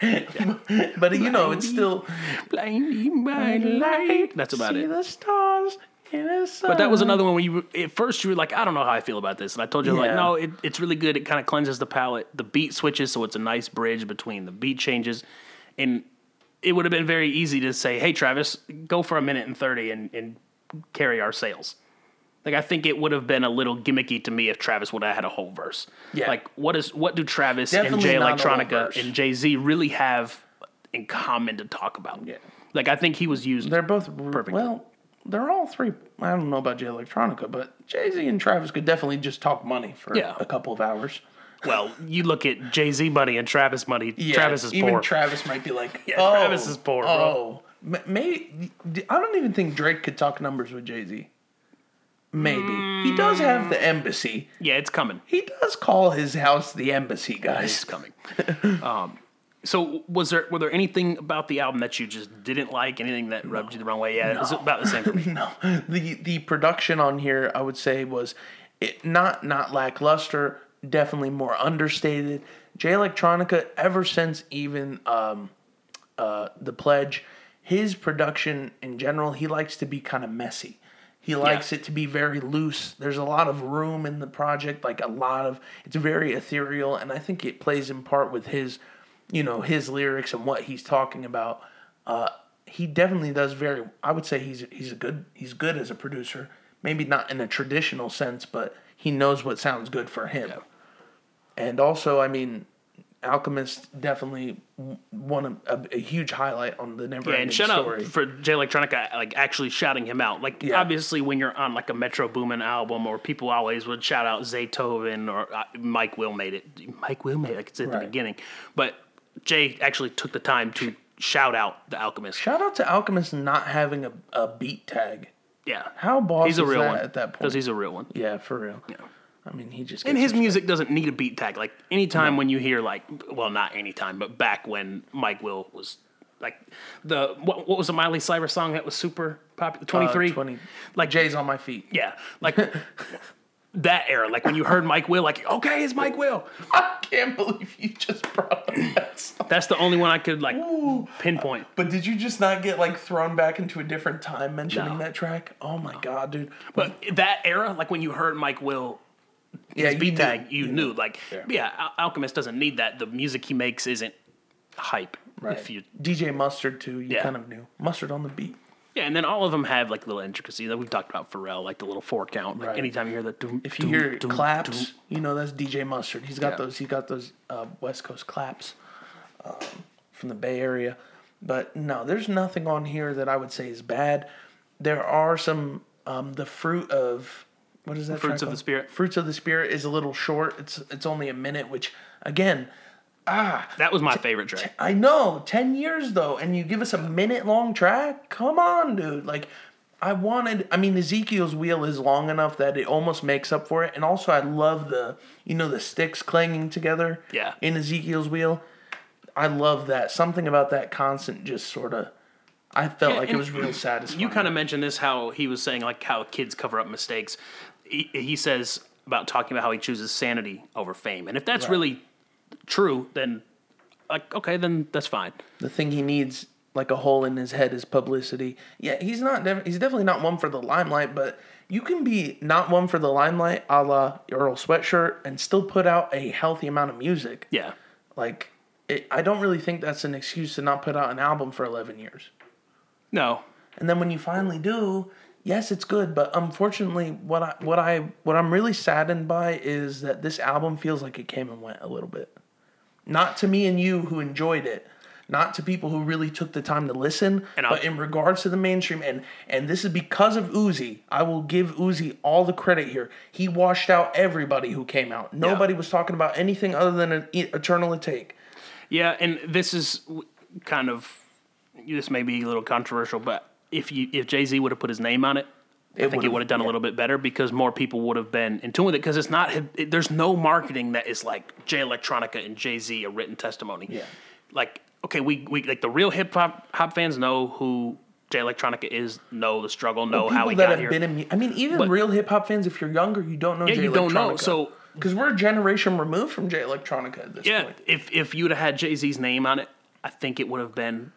But you know, it's still Blinding by light. That's about see it. the stars in the sun. But that was another one where you at first you were like, I don't know how I feel about this, and I told you like, no, it, it's really good. It kind of cleanses the palate. The beat switches, so it's a nice bridge between the beat changes, and it would have been very easy to say, hey Travis, go for a minute and thirty and, and carry our sales. Like I think it would have been a little gimmicky to me if Travis would have had a whole verse. Yeah. Like what is what do Travis and Jay Electronica and Jay Z really have in common to talk about? Yeah. Like I think he was used. They're both Perfect. Well, they're all three. I don't know about Jay Electronica, but Jay Z and Travis could definitely just talk money for Yeah. a couple of hours. Well, you look at Jay Z money and Travis money. Yeah, Travis is even poor. Travis might be like, Yeah, oh, Travis is poor, bro." Oh, M- maybe I don't even think Drake could talk numbers with Jay Z. Maybe he does have the embassy. yeah, it's coming. He does call his house the embassy, guys. It's coming. um, so was there were there anything about the album that you just didn't like? Anything that rubbed you the wrong way? Yeah, it was about the same for me. No, the the production on here, I would say, was it not not lackluster. Definitely more understated. Jay Electronica, ever since even um, uh, the pledge, his production in general, he likes to be kind of messy. He likes it to be very loose. There's a lot of room in the project, like a lot of it's very ethereal, and I think it plays in part with his, you know, his lyrics and what he's talking about. Uh, he definitely does very. I would say he's he's a good he's good as a producer. Maybe not in a traditional sense, but he knows what sounds good for him. And also, I mean, Alchemist definitely won a, a, a huge highlight on the Never Yeah, and shout Story. out for Jay Electronica, like actually shouting him out. Like Yeah. obviously, when you're on like a Metro Boomin album, or people always would shout out Zaytoven or uh, Mike Will made it. Mike Will made it. Like it's at the beginning, but Jay actually took the time to shout out the Alchemist. Shout out to Alchemist not having a, a beat tag. Yeah, How boss he's a real one at that point because he's a real one. yeah, for real. I mean, he just And his respect. music doesn't need a beat tag. Like anytime when you hear like, well, not anytime, but back when Mike Will was like the what, what was the Miley Cyrus song that was super popular? Twenty Uh, three. 20. Like Jay's on my feet. yeah, like that era. Like when you heard Mike Will, like okay, it's Mike Will. I can't believe you just brought up that song. That's the only one I could like pinpoint. But did you just not get like thrown back into a different time mentioning No. that track? Oh my god, dude! But that era, like when you heard Mike Will yeah, you beat knew- tag, you, knew. Like Yeah. yeah, Al- Alchemist doesn't need that. The music he makes isn't hype. Right. If you DJ Mustard too, you Yeah. kind of knew Mustard on the beat. Yeah, and then all of them have like little intricacies that we've talked about Pharrell, like the little four count. Like Right. anytime you hear that, doom, If you doom, hear doom, claps, you know that's DJ Mustard. He's got Yeah. those. He's got those uh, West Coast claps um, from the Bay Area. But no, there's nothing on here that I would say is bad. There are some. Um, the fruit of what is that? Fruits of the? Spirit. Fruits of the Spirit is a little short. It's it's only a minute, which again, ah, that was my favorite track. I know, 10 years though, and you give us a minute long track? Come on, dude. Like, I wanted, I mean, Ezekiel's wheel is long enough that it almost makes up for it. And also, I love the, you know, the sticks clanging together Yeah. in Ezekiel's wheel. I love that. Something about that constant just sort of, I felt like it was real satisfying. You kind of mentioned this how he was saying like how kids cover up mistakes. He, he says about talking about how he chooses sanity over fame, and if that's Right. really true, then like okay, then that's fine. the thing he needs like a hole in his head is publicity. Yeah, he's not. Def- he's definitely not one for the limelight. But you can be not one for the limelight, a la Earl Sweatshirt, and still put out a healthy amount of music. Yeah, Like, it, I don't really think that's an excuse to not put out an album for eleven years. no, And then when you finally do, yes, it's good. But unfortunately, what I what I what I'm really saddened by is that this album feels like it came and went a little bit. Not to me and you who enjoyed it, not to people who really took the time to listen, And but in regards to the mainstream, and and this is because of Uzi. I will give Uzi all the credit here. He washed out everybody who came out. Nobody was talking about anything other than an Eternal Atake. yeah, and this is kind of this may be a little controversial, but if you if Jay Z would have put his name on it. I think it would have done a little bit better because more people would have been in tune with it. Because it's not, it, there's no marketing that is like Jay Electronica and Jay Z a written testimony. Yeah. Like, okay, we, we like the real hip hop hop fans know who Jay Electronica is know the struggle, know people how he that got have here. been in. I mean, even But- real hip hop fans, if you're younger, you don't know. Yeah, Jay you don't know. So- because we're a generation removed from Jay Electronica at this yeah, point. if if you'd have had Jay Z's name on it, I think it would have been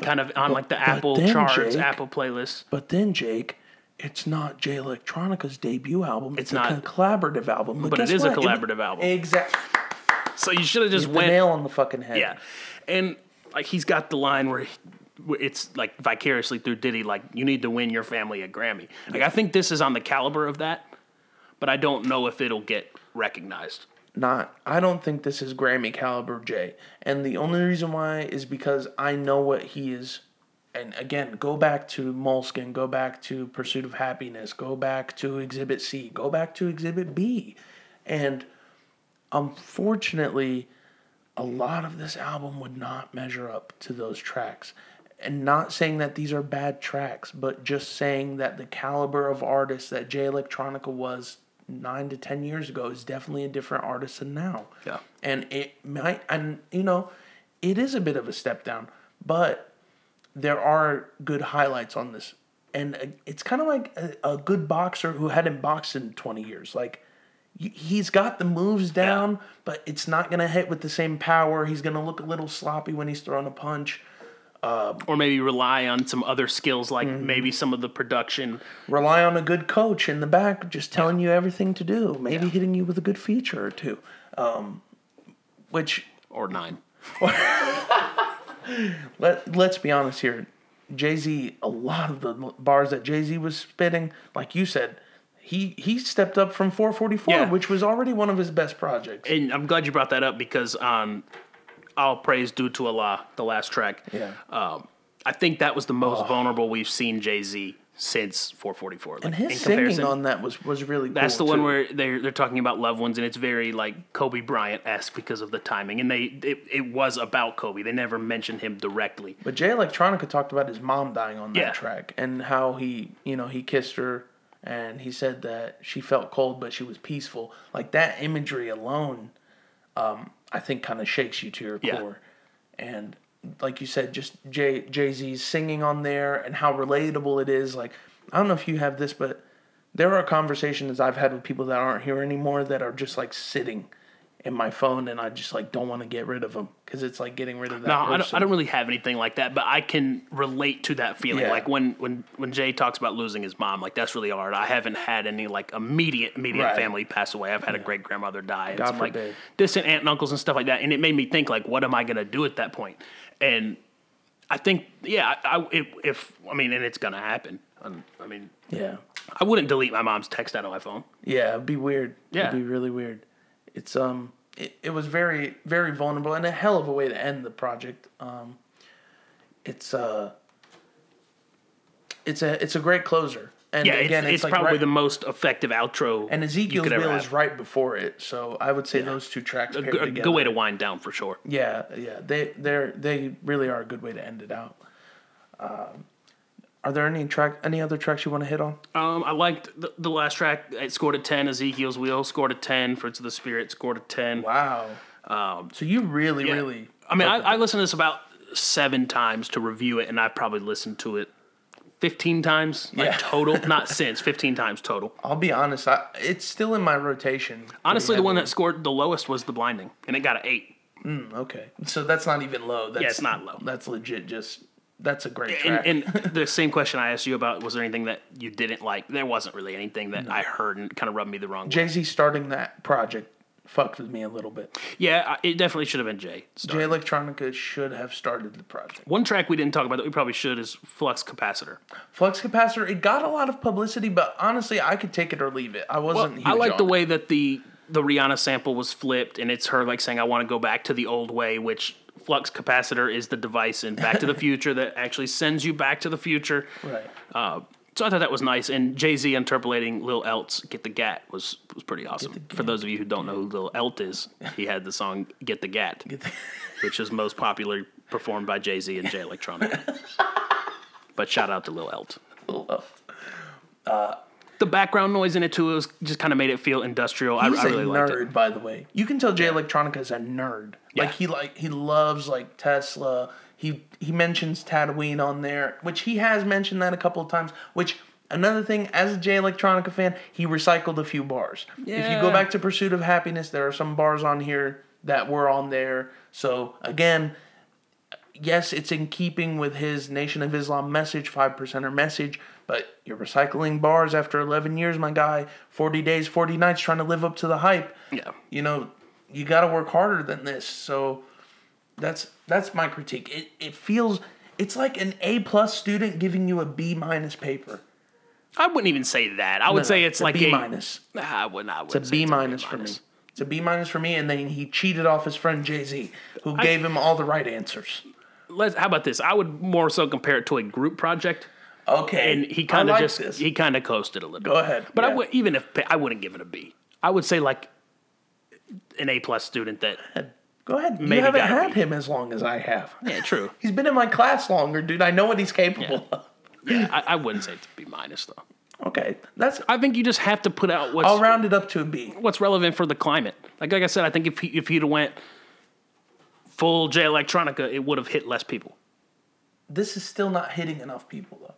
kind of on like the Apple charts, Jake- Apple playlist. But then, Jake, it's not Jay Electronica's debut album. It's, It's a collaborative album. But it guess is a what? collaborative album. Exactly. So you should have just The went nail on the fucking head. Yeah, and like he's got the line where, he, where it's like vicariously through Diddy, like you need to win your family a Grammy. Like I think this is on the caliber of that, but I don't know if it'll get recognized. Not I don't think this is Grammy caliber Jay. And the only reason why is because I know what he is and again, go back to Moleskine, go back to Pursuit of Happiness, go back to Exhibit C, go back to Exhibit B. And unfortunately, a lot of this album would not measure up to those tracks. And not saying that these are bad tracks, but just saying that the caliber of artist that Jay Electronica was nine to ten years ago is definitely a different artist than now. Yeah. And it might, and you know, it is a bit of a step down, but there are good highlights on this. And uh, it's kind of like a, a good boxer who hadn't boxed in 20 years. Like, he's got the moves down, but it's not going to hit with the same power. He's going to look a little sloppy when he's throwing a punch. Or maybe rely on some other skills, like Mm-hmm. maybe some of the production. Rely on a good coach in the back just telling you everything to do, maybe hitting you with a good feature or two. Um, which Or nine. let let's be honest here, Jay Z. A lot of the bars that Jay Z was spitting, like you said, he he stepped up from 444, Yeah. which was already one of his best projects. And I'm glad you brought that up because on All Praise Due to Allah, the last track, Yeah. um, I think that was the most vulnerable we've seen Jay Z since 444. Like, and his in singing comparison. on that was was really That's the cool, one too. where they're they're talking about loved ones, and it's very like Kobe Bryant esque because of the timing, and they it, it was about Kobe. They never mentioned him directly. But Jay Electronica talked about his mom dying on that Yeah. track and how he, you know, he kissed her and he said that she felt cold but she was peaceful. Like that imagery alone, um, I think kind of shakes you to your Yeah. core. And like you said, just Jay Jay Z's singing on there and how relatable it is. Like I don't know if you have this, but there are conversations I've had with people that aren't here anymore that are just like sitting in my phone and I just like don't want to get rid of them because it's like getting rid of that No, I don't, I don't really have anything like that, but I can relate to that feeling. Yeah. Like when when when Jay talks about losing his mom, like that's really hard. I haven't had any like immediate immediate Right. family pass away. I've had a great grandmother die, and God some like forbid. distant aunt and uncles and stuff like that, and it made me think like, what am I gonna do at that point? And I think, yeah, I, I if, if I mean, and it's gonna happen. Um, I mean, Yeah. I wouldn't delete my mom's text out of my phone. Yeah, it'd be weird. Yeah. It'd be really weird. It's um it, it was very, very vulnerable and a hell of a way to end the project. Um it's uh it's a it's a great closer. And Yeah, again, it's, it's, it's like probably right, the most effective outro. and you Ezekiel's Wheel is right before it, so I would say those two tracks a a good way to wind down for sure. Yeah, yeah, they they're they really are a good way to end it out. Um, are there any track any other tracks you want to hit on? Um, I liked the, the last track. It scored a ten. Ezekiel's Wheel scored a ten. Fruits of the Spirit scored a ten. Wow. Um, so you really, Yeah. really. I mean, I, I listened to this about seven times to review it, and I've probably listened to it fifteen times, like Yeah. total. Not since fifteen times total. I'll be honest. I, it's still in my rotation. Honestly, the one that scored the lowest was The Blinding, and it got an eight. Okay, so that's not even low. That's, it's not low. That's legit. Just that's a great And, track. and the same question I asked you about was there anything that you didn't like? There wasn't really anything that I heard and kind of rubbed me the wrong way. Jay Z starting that project fucked with me a little bit. Yeah, it definitely should have been Jay. Jay starting. Electronica should have started the project. One track we didn't talk about that we probably should is Flux Capacitor. Flux capacitor. It got a lot of publicity, but honestly, I could take it or leave it. I wasn't. huge I like the it. way that the the Rihanna sample was flipped, and it's her like saying, "I want to go back to the old way," which flux capacitor is the device in Back to the Future that actually sends you back to the future. Right. Uh, so I thought that was nice, and Jay Z interpolating Lil Elt's "Get the Gat" was was pretty awesome. For those of you who don't know who Lil Elt is, he had the song "Get the Gat," which is most popularly performed by Jay Z and Jay Electronica. but shout out to Lil Elt. The background noise in it too. It was just kind of made it feel industrial. He's I really a liked nerd, it. by the way. You can tell Jay Electronica is a nerd. Yeah. Like he like he loves like Tesla. He he mentions Tatooine on there, which he has mentioned that a couple of times. Which another thing, as a Jay Electronica fan, he recycled a few bars. If you go back to Pursuit of Happiness, there are some bars on here that were on there. So again, yes, it's in keeping with his Nation of Islam message, five percenter message, but you're recycling bars after eleven years, my guy. Forty days, forty nights, trying to live up to the hype. Yeah. You know, you got to work harder than this. So that's that's my critique. It it feels it's like an A plus student giving you a B minus paper. I wouldn't even say that. I would No, say it's a like B a minus. Nah, I wouldn't. It's a B minus for me. minus. It's a B minus for me, and then he cheated off his friend Jay Z, who gave him all the right answers. Let's. How about this? I would more so compare it to a group project, Okay, and he I kind of like just this. he kind of coasted a little. Bit. Go ahead. But I Yeah. would even if I wouldn't give it a B. I would say like an A plus student that. Go ahead. You haven't had him as long as I have. Yeah, true. He's been in my class longer, dude. I know what he's capable of. Yeah, I, I wouldn't say it's a B minus though. Okay, that's. I think you just have to put out what's I'll round it up to a B. what's relevant for the climate. Like like I said, I think if he if he'd went full Jay Electronica, it would have hit less people. This is still not hitting enough people though.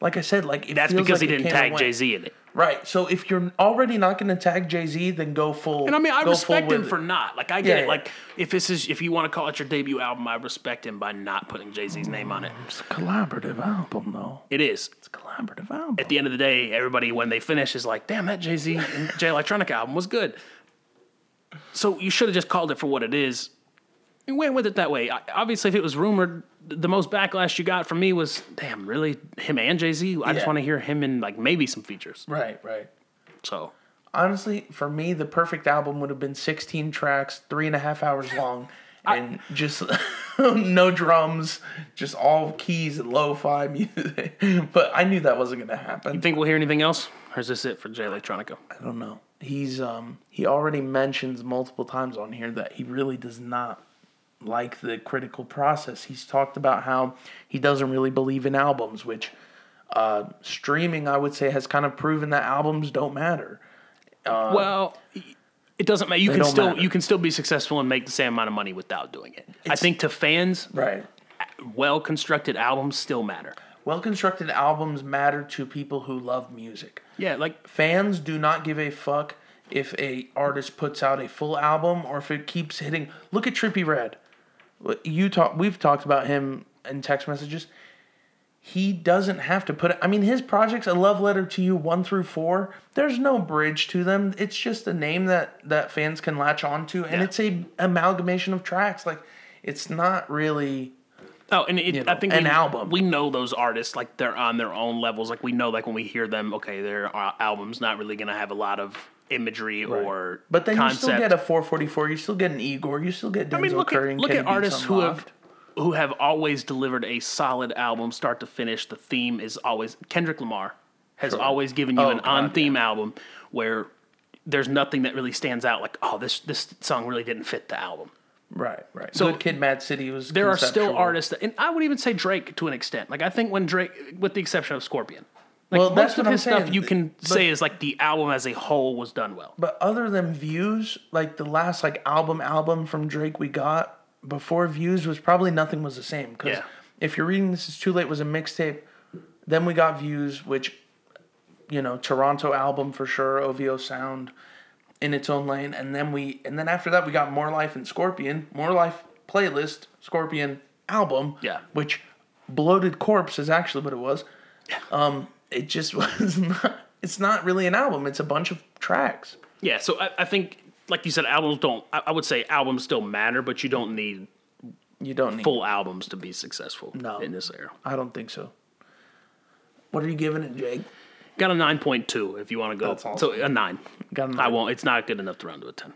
Like I said, like it That's because like he didn't tag. Jay Z in it. Right. So if you're already not going to tag Jay Z, then go full. And I mean, I respect him for not. Like, I get Yeah, it. Like, if this is, if you want to call it your debut album, I respect him by not putting Jay Z's name on it. Mm, it's a collaborative album, though. It is. It's a collaborative album. At the end of the day, everybody, when they finish, is like, damn, that Jay Z Jay Electronica album was good. So you should have just called it for what it is. And went with it that way. I, obviously, if it was rumored, the most backlash you got from me was, damn, really? Him and Jay Z? I just want to hear him in, like, maybe some features. Right. Right. So, Honestly, for me, the perfect album would have been 16 tracks, three and a half hours long, and just no drums, just all keys and lo-fi music. but I knew that wasn't going to happen. you think we'll hear anything else? Or is this it for Jay Electronica? I don't know. He's um he already mentions multiple times on here that he really does not like the critical process. He's talked about how he doesn't really believe in albums, which uh, streaming I would say has kind of proven that albums don't matter. well, it doesn't matter. You can still matter. you can still be successful and make the same amount of money without doing it. I think to fans, Right. well constructed albums still matter. Well constructed albums matter to people who love music. Yeah, like Fans do not give a fuck if a artist puts out a full album or if it keeps hitting. Look at Trippie Redd. You talk. We've talked about him in text messages. He doesn't have to put it. I mean, his projects, a love letter to you, one through four. There's no bridge to them. It's just a name that that fans can latch onto, and Yeah. it's a amalgamation of tracks. Like, it's not really. oh, and it, know, I think an we, album. We know those artists like they're on their own levels. Like we know like when we hear them, okay, their uh, album's not really gonna have a lot of imagery or But then concept. you still get a 444. You still get an Igor. You still get Denzel I mean, look Curry at look at artists who have who have always delivered a solid album, start to finish. The theme is always Kendrick Lamar has always given you Oh, an God, on theme album where there's nothing that really stands out. Like, oh, this this song really didn't fit the album. Right, right. So- Good Kid, Mad City was. There are still artists, that, and I would even say Drake to an extent. Like, I think when Drake, with the exception of Scorpion, like Well, most that's of I'm his stuff saying. you can But- say is like the album as a whole was done well. But other than Views, like the last like album album from Drake we got before Views was probably nothing was the same. Because Yeah. if you're reading this is too late was a mixtape, then we got Views, which you know Toronto album for sure, OVO sound in its own lane, and then we and then after that we got More Life and Scorpion, More Life playlist, Scorpion album, Yeah. which Bloated Corpse is actually what it was. Um, it just was not. It's not really an album. It's a bunch of tracks. Yeah, so I, I think, like you said, albums don't. I, I would say albums still matter, but you don't need You don't need. full albums to be successful No. in this era. I don't think so. What are you giving it, Jake? Got a nine point two if you want to go. That's awesome. So a nine. Got a nine. I won't. It's not good enough to round to a ten.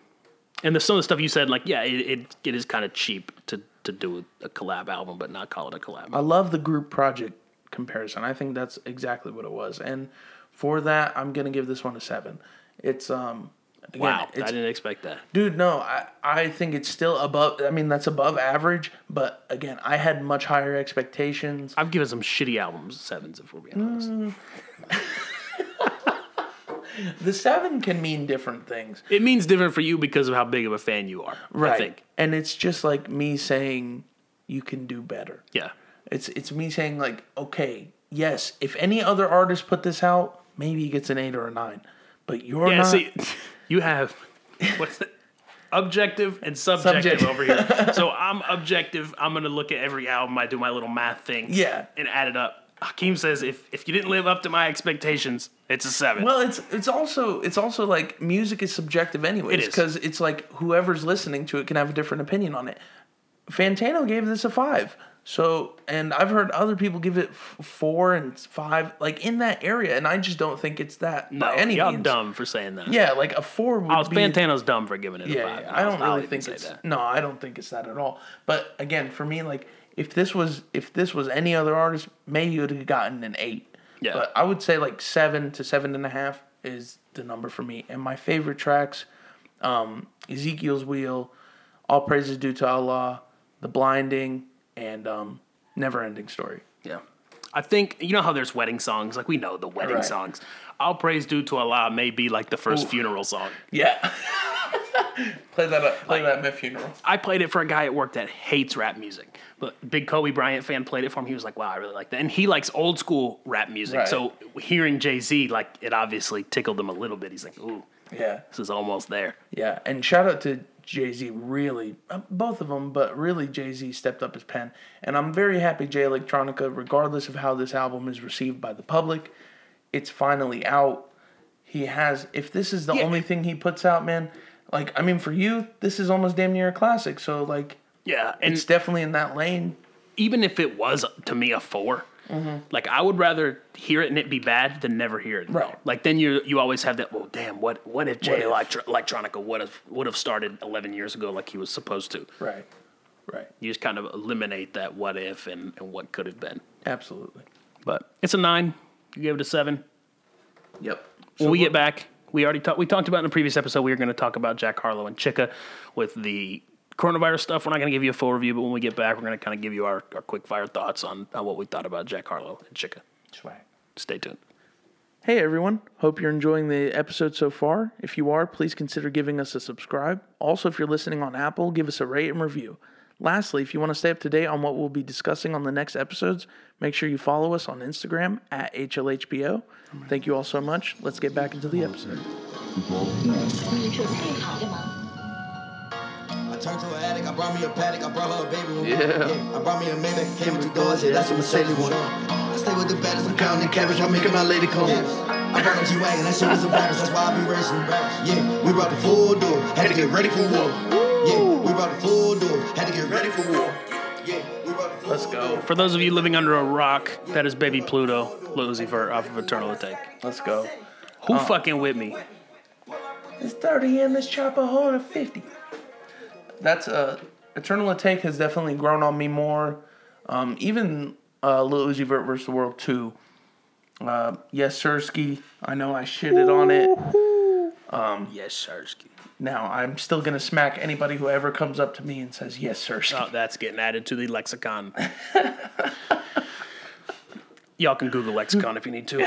And the some of the stuff you said, like yeah, it it, it is kind of cheap to to do a collab album, but not call it a collab. I love the group project comparison. I think that's exactly what it was, and for that, I'm gonna give this one a seven. It's um. Again, wow, I didn't expect that. dude. No, I I think it's still above. I mean, that's above average. But again, I had much higher expectations. I've given some shitty albums sevens if we're being honest. Mm. the seven can mean different things. It means different for you because of how big of a fan you are. I think. And it's just like me saying you can do better. Yeah. It's it's me saying like, okay, yes, if any other artist put this out, maybe he gets an eight or a nine. But you're Yeah, not see, you have what's it? Objective and subjective Subject- over here. So I'm objective. I'm gonna look at every album. I do my little math thing. Yeah. And add it up. Hakeem says if if you didn't live up to my expectations, it's a seven. Well, it's it's also it's also like music is subjective anyways It is. because it's like whoever's listening to it can have a different opinion on it. Fantano gave this a five, so and I've heard other people give it f- four and five, like in that area, and I just don't think it's that no, by any y'all means. dumb for saying that. Yeah, like a four would I was be. Fantano's dumb for giving it a five. yeah, I don't I'll really think it's that. no, I don't think it's that at all. But again, for me, like if this was if this was any other artist, maybe you would have gotten an eight. Yeah. But I would say like seven to seven and a half is the number for me. And my favorite tracks, um, Ezekiel's Wheel, All Praises Due to Allah, The Blinding, and um, Never Ending Story. Yeah. I think you know how there's wedding songs, like we know the wedding Right. songs. All praise due to Allah may be like the first funeral song. Yeah. play that up. Play that at my funeral. I played it for a guy at work that hates rap music. But big Kobe Bryant fan played it for him. He was like, "Wow, I really like that." And he likes old school rap music. Right. So hearing Jay Z, like it obviously tickled him a little bit. He's like, "Ooh, Yeah. this is almost there." Yeah, and shout out to Jay Z. Really, uh, both of them, but really Jay Z stepped up his pen, and I'm very happy Jay Electronica, regardless of how this album is received by the public, it's finally out. He has. If this is the Yeah. only thing he puts out, man, like I mean, for you, this is almost damn near a classic. So like, Yeah, it's definitely in that lane. even if it was to me a 4 like I would rather hear it and it be bad than never hear it. Right. Like then you you always have that. Well, damn. What what if Jay What if? Electro- Electronica would have would have started 11 years ago like he was supposed to? Right. Right. You just kind of eliminate that what if and, and what could have been. Absolutely. But it's a nine. You gave it a seven. Yep. When we get back, we already talked. We talked about in the previous episode. We were going to talk about Jack Harlow and Chika with the coronavirus stuff. We're not going to give you a full review, but when we get back, we're going to kind of give you our, our quick fire thoughts on, on what we thought about Jack Harlow and Chika. Swag. Stay tuned. Hey everyone, hope you're enjoying the episode so far. If you are, please consider giving us a subscribe. Also, if you're listening on Apple, give us a rate and review. Lastly, if you want to stay up to date on what we'll be discussing on the next episodes, make sure you follow us on Instagram at HLHBO. Thank you all so much. Let's get back into the episode turned to an addict. I brought me a paddock. I brought her a baby. Yeah. yeah. I brought me a man that came with two doors. Yeah, that's what Mercedes want. I stay with the baddest. I'm counting cabbage. I'm making my lady come. Yeah. I brought a G-Wagon, that shit was a baggage, that's why I be racing back. Yeah, we brought the full door, had to get ready for war. Yeah, we brought the full door, had to get ready for war. Yeah, Let's go. For those of you living under a rock, that is Baby Pluto, Lucifer off of Eternal Atake. Let's go. Who uh, fucking with me? It's 30 and let's chop a hole in 50. That's uh Eternal Atake has definitely grown on me more. Um, even uh, Lil Uzi Vert vs. the World 2. Uh, yes, Sirski. I know I shitted on it. Yes, Sarsky. Now, I'm still going to smack anybody who ever comes up to me and says, yes, Sirski. Oh, that's getting added to the lexicon. Y'all can Google lexicon if you need to.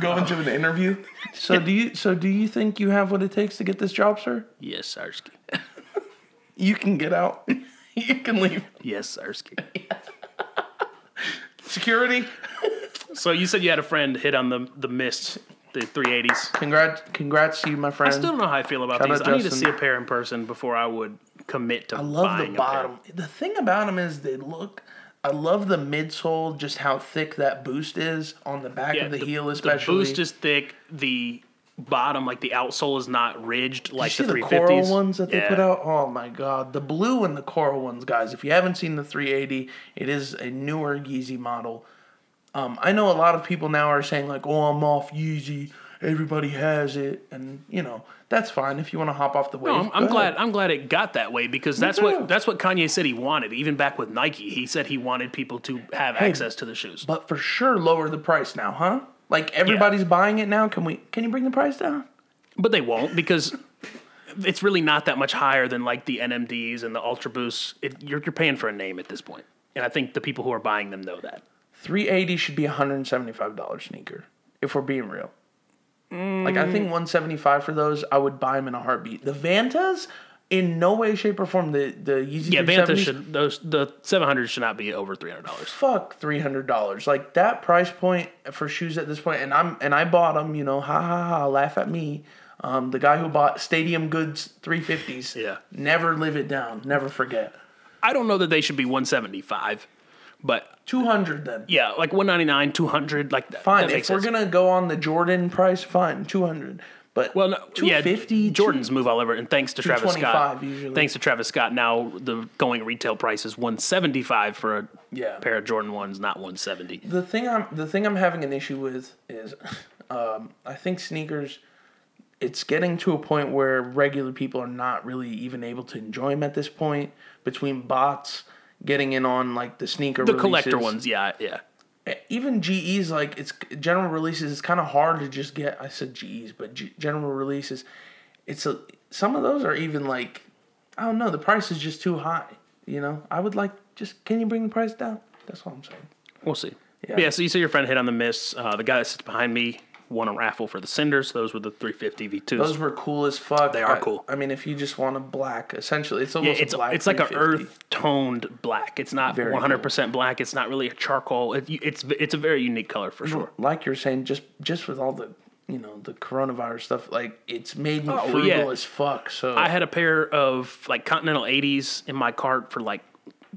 Go into an interview. So do you so do you think you have what it takes to get this job, sir? Yes, Sarsky. You can get out. you can leave. Yes, Sarsky. Security. So you said you had a friend hit on the the mist, the 380s. Congrats congrats to you, my friend. I friend. still don't know how I feel about Shout these. out I need to Justin. see a pair in person before I would commit to buying them. I love buying the a pair. bottom. The thing about them is they look. I love the midsole, just how thick that boost is on the back of the, heel, especially. The boost is thick. The bottom, like the outsole, is not ridged like you see the the 350s. coral ones that they Yeah. put out? Oh my god, the blue and the coral ones, guys. If you haven't seen the 380, it is a newer Yeezy model. Um, I know a lot of people now are saying like, "Oh, I'm off Yeezy. Everybody has it," and you know that's fine if you want to hop off the wave. No, I'm, I'm glad. I'm glad it got that way because that's what that's what Kanye said he wanted. Even back with Nike, he said he wanted people to have access to the shoes. But for sure, lower the price now, huh? Like everybody's buying it now. Can we? Can you bring the price down? But they won't because it's really not that much higher than like the NMDs and the Ultra Boosts. It, you're you're paying for a name at this point, and I think the people who are buying them know that. 380 should be a $175 sneaker if we're being real. Like I think mm. 175 for those, I would buy them in a heartbeat. The Vantas, in no way, shape, or form. The the Yeezy Yeah, 370s, Vanta should those the seven hundred should not be over three hundred dollars. fuck three hundred dollars. Like that price point for shoes at this point, and I'm and I bought them. You know, ha ha ha, laugh at me. Um, the guy who bought Stadium Goods 350s. Yeah. Never live it down. Never forget. I don't know that they should be one seventy five, but 200 then. yeah, like one ninety nine, two hundred, like that, Fine. That if we're sense. gonna go on the Jordan price, fine, 200. But Well, no, yeah, 250, Jordans move all over, and thanks to Travis Scott, usually. thanks to Travis Scott, now the going retail price is one seventy five for a Yeah. pair of Jordan ones, not one seventy. the thing I'm the thing I'm having an issue with is, um, I think sneakers. It's getting to a point where regular people are not really even able to enjoy them at this point. Between bots getting in on like the sneaker, The collector ones, yeah, yeah. Even GEs like it's general releases. It's kind of hard to just get. I said GEs, but G, general releases. It's a some of those are even like I don't know. The price is just too high. You know, I would like just can you bring the price down? That's all I'm saying. We'll see. Yeah. Yeah. so you say your friend hit on the miss. Uh, the guy that sits behind me won a raffle for the Cinders. Those were the 350 V2s. Those were cool as fuck. They are I- cool. I mean, if you just want a black, essentially, it's yeah, almost it's a black. it's like an earth toned black. It's not Very 100% black. It's not really a charcoal. It, it's it's a very unique color for sure. Like you're saying, just just with all the you know the coronavirus stuff, like it's made me Oh, frugal yeah. as fuck. So I had a pair of like Continental 80s in my cart for like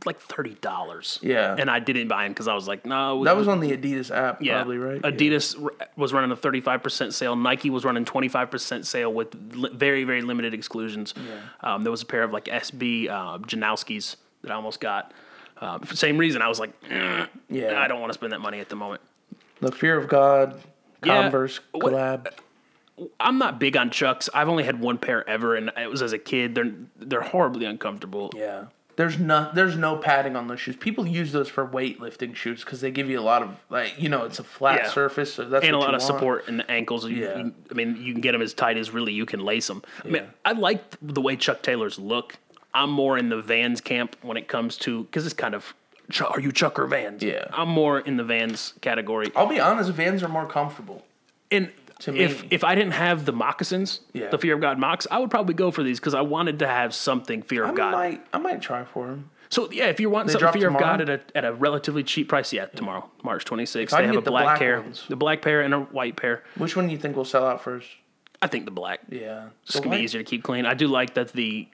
like thirty dollars. Yeah. and I didn't buy them because I was like, no. that was on the Adidas app, yeah. probably right. Adidas r- was running a thirty five percent sale. Nike was running twenty five percent sale with li- very very limited exclusions. Um, there was a pair of like SB uh, Janoskis that I almost got. Uh, for the same reason, I was like, "Eh, Yeah. I don't want to spend that money at the moment. The Fear of God, Yeah. Converse What- collab. I'm not big on Chucks. I've only had one pair ever, and it was as a kid. They're they're horribly uncomfortable. Yeah. There's no there's no padding on those shoes. People use those for weightlifting shoes because they give you a lot of like you know it's a flat Yeah. surface, so that's and a lot of want. support in the ankles. You- Yeah. you- I mean, you can get them as tight as really you can lace them. Yeah. I mean, I like the way Chuck Taylors look. I'm more in the Vans camp when it comes to because it's kind of are you Chuck or Vans? Yeah. I'm more in the Vans category. I'll be honest, Vans are more comfortable. And if if I didn't have the moccasins, Yeah. the Fear of God mocks, I would probably go for these because I wanted to have something Fear of I God. might I might try for them. So yeah, if you're wanting They something Fear of God at a at a relatively cheap price, yeah, tomorrow, March 26th, I they have a the black, black pair, the black pair and a white pair. Which one do you think will sell out first? I think the black. Yeah, It's gonna be easier to keep clean. I do like that the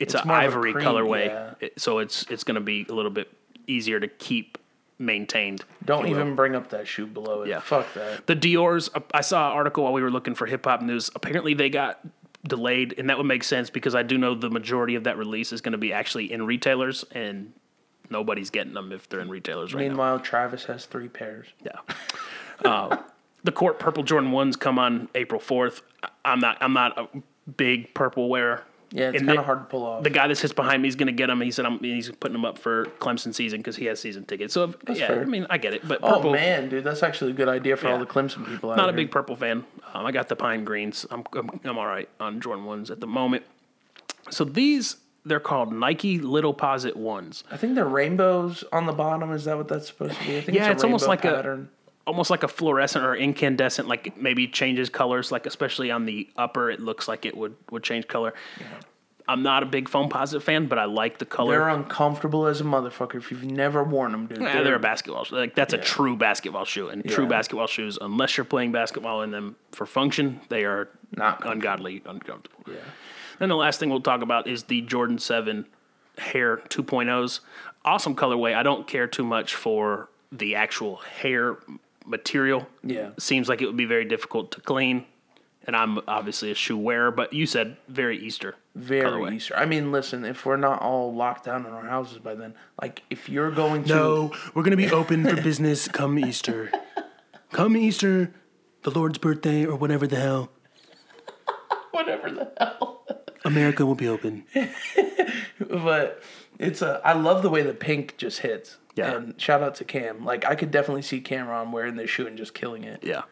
it's, It's an ivory cream, colorway, yeah. It- so it's it's gonna be a little bit easier to keep maintained. Don't you will. even bring up that shoe below it. Yeah. Fuck that. the Dior's. uh, I saw an article while we were looking for hip hop news. Apparently they got delayed, and that would make sense because I do know the majority of that release is going to be actually in retailers, and nobody's getting them if they're in retailers right now. Meanwhile, Travis has three pairs. Yeah. Uh, the court purple Jordan ones come on April fourth. I'm not. I'm not a big purple wearer. Yeah, it's kind of hard to pull off. The guy that sits behind me is going to get them. He said I'm, he's putting them up for Clemson season because he has season tickets. So if, yeah, fair. I mean I get it, but oh man, dude, that's actually a good idea for all the Clemson people. Out there. Not a here. big purple fan. Um, I got the pine greens. I'm, I'm I'm all right on Jordan ones at the moment. So these they're called Nike Little Posite ones. I think they're rainbows on the bottom. Is that what that's supposed to be? I think Yeah, it's, a it's almost like pattern. a almost like a fluorescent or incandescent. Like maybe changes colors. Like especially on the upper, it looks like it would would change color. I'm not a big Foamposite fan, but I like the color. They're uncomfortable as a motherfucker if you've never worn them, dude. Yeah, they're a babasketball shoe. Like that's a true basketball shoe, and true basketball shoes, unless you're playing basketball in them for function, they are Not ungodly uncomfortable. Yeah. And the last thing we'll talk about is the Jordan Seven Hare 2.0s. Awesome colorway. I don't care too much for the actual hair material. Yeah. seems like it would be very difficult to clean. And I'm obviously a shoe wearer, but you said very Easter. Very colorway. Easter. I mean, listen, if we're not all locked down in our houses by then, like if you're going to No, we're gonna be open for business come Easter. Come Easter, the Lord's birthday or whatever the hell. whatever the hell. America will be open. But it's a I love the way the pink just hits. Yeah. And shout out to Cam. Like I could definitely see Cameron wearing this shoe and just killing it. Yeah.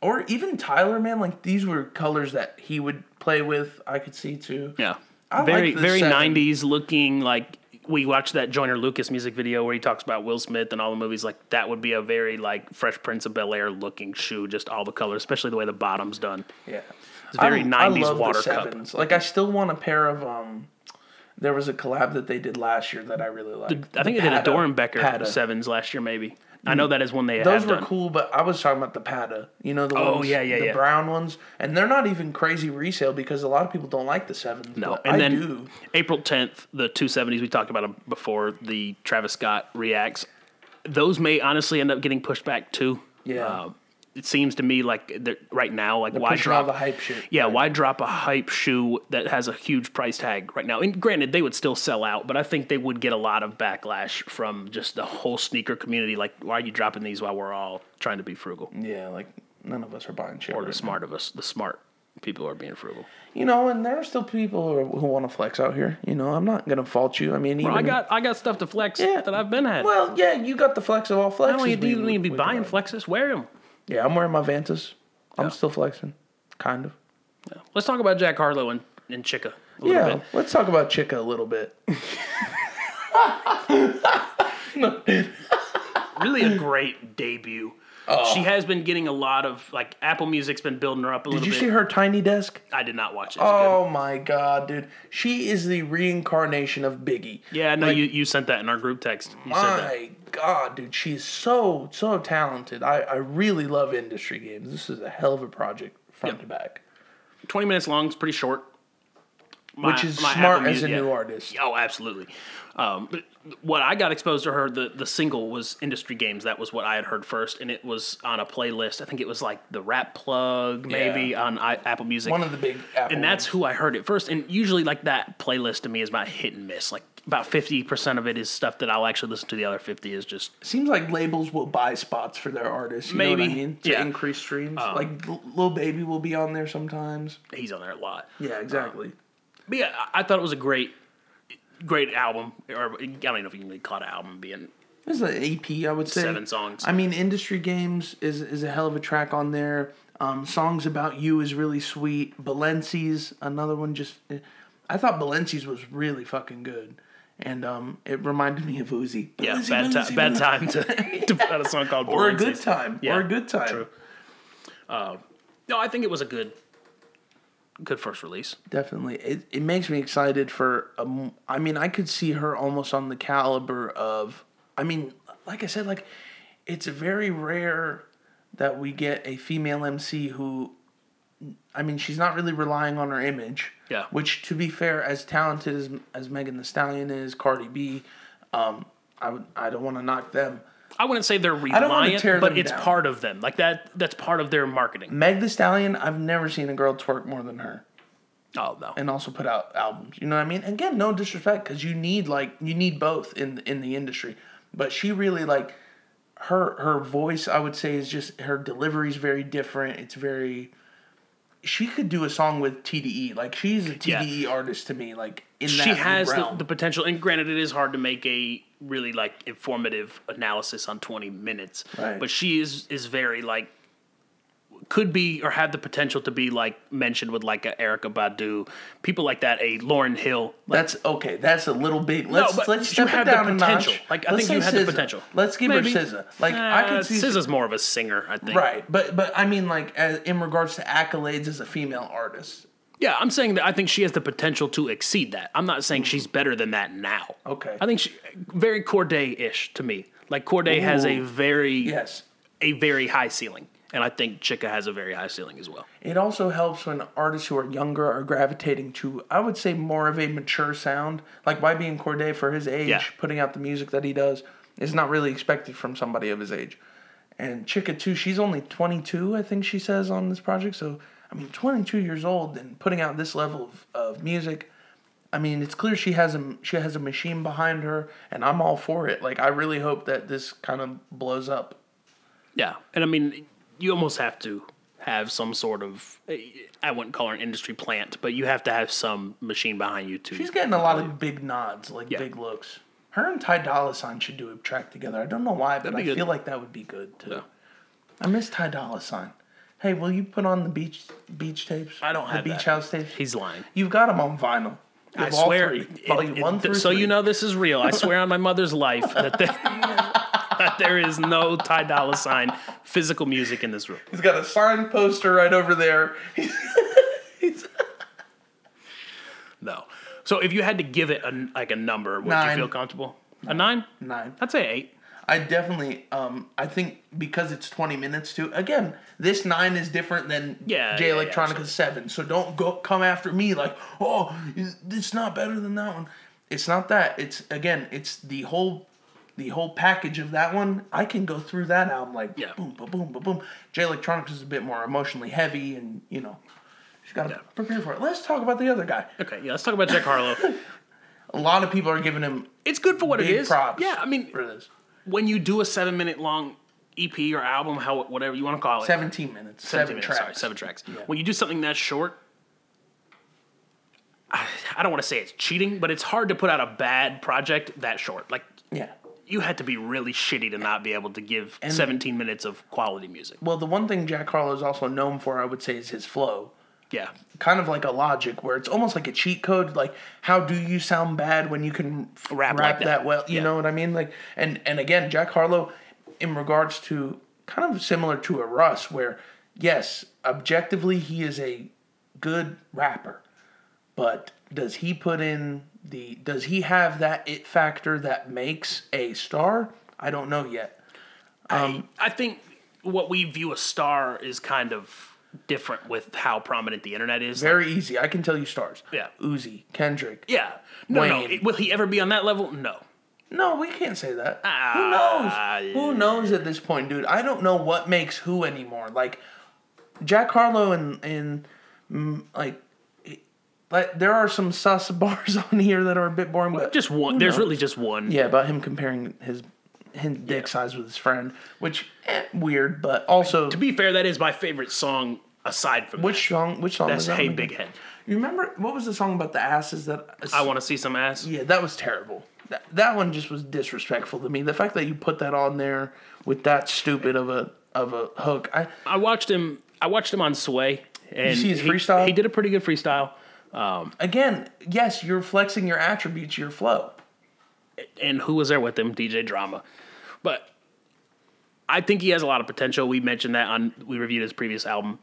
Or even Tyler, man, like these were colors that he would play with. I could see too. Yeah. I very like very 90s looking like we watched that Joyner Lucas music video where he talks about Will Smith and all the movies. Like that would be a very like Fresh Prince of Bel Air looking shoe, just all the colors, especially the way the bottom's done. Yeah. It's very I- I 90s love the water cup. Like I still want a pair of um there was a collab that they did last year that I really liked. I think The they did a Patta- Doernbecher Patta. sevens last year, maybe. I know that is one they had. Those were done. cool, but I was talking about the Patta. You know the Oh, ones, yeah, yeah, the yeah. brown ones, and they're not even crazy resale because a lot of people don't like the sevens. No, but and I then do. April 10th, the 270s, we talked about them before, the Travis Scott reacts. Those may honestly end up getting pushed back too. Yeah. Uh, it seems to me like right now, like why drop the hype shit. Yeah, why drop a hype shoe that has a huge price tag right now? And granted, they would still sell out, but I think they would get a lot of backlash from just the whole sneaker community. Like, why are you dropping these while we're all trying to be frugal? Yeah, like none of us are buying shit. Or right the now. smart of us, the smart people are being frugal. You know, and there are still people who, who want to flex out here. You know, I'm not gonna fault you. I mean, even I got I got stuff to flex Yeah. that I've been had. Well, yeah, you got the flex of all flexes. I don't even, don't even be we buying flexes. Wear them. Yeah, I'm wearing my Vantas. I'm Yeah. still flexing, kind of. Let's talk about Jack Harlow and, and Chika a little Yeah, bit. let's talk about Chika a little bit. Really a great debut. Oh. She has been getting a lot of like Apple Music's been building her up a Did little bit. Did you see her tiny desk? I did not watch it. It's Oh my god, dude. She is the reincarnation of Biggie. good. Yeah, no, like- you, you sent that in our group text. You said that. My god, dude, she's so so talented. I I really love industry games. This is a hell of a project front Yep. to back. 20 minutes long, it's pretty short. My- Which is smart as a new artist. Oh, absolutely. Um, but what I got exposed to her, the, the single was Industry Games. That was what I had heard first, and it was on a playlist. I think it was like the Rap Plug, maybe Yeah. on I, Apple Music. One of the big Apple and that's ones. who I heard it first. And usually, like that playlist to me is about hit and miss. Like about fifty percent of it is stuff that I'll actually listen to. The other fifty is just Seems like labels will buy spots for their artists. You know what Maybe, I mean? To yeah. increase streams. Um, like L- Lil Baby will be on there sometimes. he's on there a lot. Yeah, um, exactly. But yeah, I I thought it was a great, great album. Or I don't even know if you can really call it an album, being It's an EP, I would say. Seven songs. I mean, Industry Games is is a hell of a track on there. Um, Songs About You is really sweet. Balenci's another one. Just, eh, I thought Balenci's was really fucking good, and um, it reminded me of Uzi. yeah, Balenci, bad, Balenci, ti- bad time to, to put out a song called Or a good time. Yeah, or a good time. true. No, I think it was a good, good first release. Definitely, it it makes me excited for. Um, I mean, I could see her almost on the caliber of. I mean, like I said, like it's very rare that we get a female MC who. I mean, she's not really relying on her image. Yeah. Which, to be fair, as talented as as Megan Thee Stallion is, Cardi B, um, I would I don't want to knock them. I wouldn't say they're reliant, but it's down. part of them. Like that. That's part of their marketing. Meg Thee Stallion, I've never seen a girl twerk more than her. Oh no. and also put out albums. You know what I mean? Again, no disrespect, because you need like you need both in in the industry. But she really like her her voice. I would say is just her delivery is very different. It's very. She could do a song with TDE. Like she's a Yeah. TDE artist to me. Like in that. she has the, the potential and granted it is hard to make a really like informative analysis on 20 minutes Right. but she is is very like could be or have the potential to be like mentioned with like a Erykah Badu people like that a Lauryn Hill like, That's okay. That's a little bit. Let's but let's you step have it the down a potential. notch. Like, I Let's think you say have the potential. Let's give Maybe. her SZA. Like I uh, could see SZA's more of a singer I think right, but but I mean like as, in regards to accolades as a female artist. yeah I'm saying that I think she has the potential to exceed that I'm not saying she's better than that now Okay. I think she very Cordae-ish to me like Cordae has a very Yes. a very high ceiling. And I think Chika has a very high ceiling as well. It also helps when artists who are younger are gravitating to, I would say, more of a mature sound. Like YB and Cordae, for his age, Yeah. putting out the music that he does is not really expected from somebody of his age. And Chika too, she's only 22, I think she says on this project. So I mean, 22 years old and putting out this level of, of music. I mean, it's clear she has a she has a machine behind her, and I'm all for it. Like I really hope that this kind of blows up. Yeah. And I mean, you almost have to have some sort of, I wouldn't call her an industry plant, but you have to have some machine behind you too. She's getting a lot of big nods, like Yeah. big looks. Her and Ty Dolla Sign should do a track together. I don't know why, but I good. feel like that would be good too. Yeah. I miss Ty Dolla Sign. Hey, will you put on the beach beach tapes? I don't the have the beach that. house tapes. He's lying. You've got them on vinyl. I swear, three, it- it- one through so you know this is real. I swear on my mother's life that that there is no Ty Dolla Sign physical music in this room. He's got a signed poster right over there. No. So if you had to give it a, like a number, would Nine. you feel comfortable? A nine? Nine. I'd say eight. I definitely, um, I think because it's 20 minutes too. Again, this nine is different than Yeah, Jay yeah, yeah, Electronica's seven. So don't go come after me like, oh, it's not better than that one. It's not that. It's again, it's the whole, the whole package of that one. I can go through that album like Yeah. boom, boom, boom, boom, boom. Jay Electronica's is a bit more emotionally heavy, and you know, you got to Yeah. prepare for it. Let's talk about the other guy. Okay, yeah, let's talk about Jack Harlow. A lot of people are giving him It's good for what it is. props. Yeah, I mean, when you do a seven minute long EP or album, how whatever you want to call it, 17 minutes, 17 seven minutes, tracks. sorry, seven tracks. When you do something that short, I, I don't want to say it's cheating, but it's hard to put out a bad project that short. Like Yeah. You had to be really shitty to not be able to give 17 minutes of quality music. Well, the one thing Jack Harlow is also known for, I would say, is his flow. Yeah. Kind of like a logic where it's almost like a cheat code. Like, how do you sound bad when you can Rap rap, like that. that. well? You Yeah. know what I mean? Like, and and again, Jack Harlow, in regards to kind of similar to a Russ, where yes, objectively he is a good rapper, but does he put in the? Does he have that it factor that makes a star? I don't know yet. I, I think what we view a star is kind of different with how prominent the internet is. Very easy. I can tell you stars. Yeah. Uzi, Kendrick. yeah. No, no. Wayne. Will he ever be on that level? No. No, we can't say that. Ah, who knows? Who knows at this point, dude? I don't know what makes who anymore. Like Jack Harlow and and mm, like. Like there are some sus bars on here that are a bit boring, but Just one. There's knows? really just one. yeah about him comparing his his dick size with his friend, which eh, weird, but also To be fair, that is my favorite song aside from which song? Which song? that. That's that Hey one Big? Head. You remember what was the song about the asses that I want to see some ass. Yeah, that was terrible. That, that one just was disrespectful to me. The fact that you put that on there with that stupid of a of a hook, I I watched him. I watched him on Sway. And see his he- freestyle? He did a pretty good freestyle. Um, again, yes, you're flexing your attributes, your flow. and who was there with him? DJ Drama. But I think he has a lot of potential. We mentioned that on we reviewed his previous album.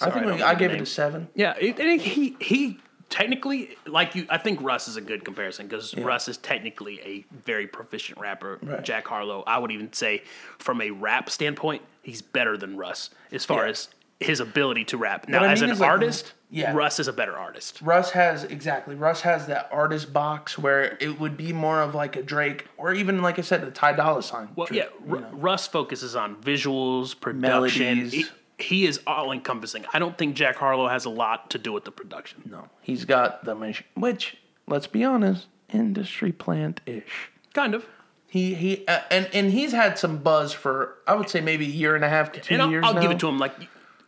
I think we, I gave it a seven. Yeah, it, and he he technically like you. I think Russ is a good comparison because Russ is technically a very proficient rapper. Right. Jack Harlow, I would even say, from a rap standpoint, he's better than Russ as far Yeah. as his ability to rap. Now, I as mean an is, like, artist, yeah. Russ is a better artist. Russ has exactly. Russ has that artist box where it would be more of like a Drake or even like I said, a Ty Dolla Sign. Well, yeah, know. Russ focuses on visuals, production. He, he is all encompassing. I don't think Jack Harlow has a lot to do with the production. no, he's got the machine. Which, let's be honest, industry plant ish. Kind of. He he uh, and and he's had some buzz for I would say maybe a year and a half to two and I'll, years I'll give it to him. Like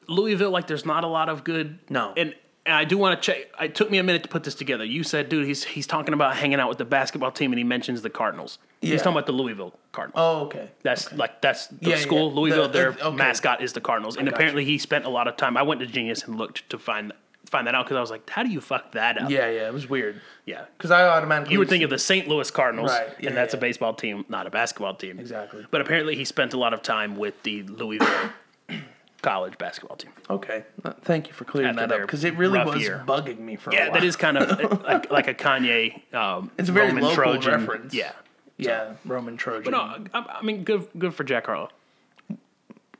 Louisville, like there's not a lot of good. No. And and I do want to check. It took me a minute to put this together. You said, dude, he's he's talking about hanging out with the basketball team, and he mentions the Cardinals. Yeah. He's talking about the Louisville Cardinals. Oh, okay. That's like that's the Yeah, school yeah. Louisville. The- their the- okay. mascot is the Cardinals, and apparently he spent a lot of time. I went to Genius and looked to find find that out because I was like, how do you fuck that up? Yeah, yeah, it was weird. yeah. Because I automatically You would think of the St. Louis Cardinals, Right, yeah, and that's a baseball team, not a basketball team. Exactly. But apparently, he spent a lot of time with the Louisville college basketball team. Okay, uh, thank you for clearing that up because it really was year. bugging me for a Yeah, that is kind of like, like a Kanye. Um, It's a very Roman local Trojan. reference. Yeah. yeah, Roman Trojan. No, I, I mean, good, good for Jack Harlow.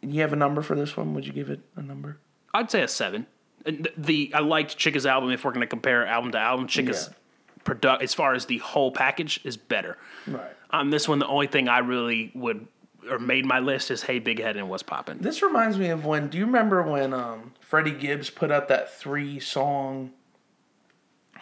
you have a number for this one? Would you give it a number? I'd say a seven. And the, the I liked Chika's album. If we're going to compare album to album, Chika's Yeah. produ- as far as the whole package is better. Right. On this one, the only thing I really would or made my list is Hey Big Head and What's Poppin'. This reminds me of when. Do you remember when um, Freddie Gibbs put out that three song,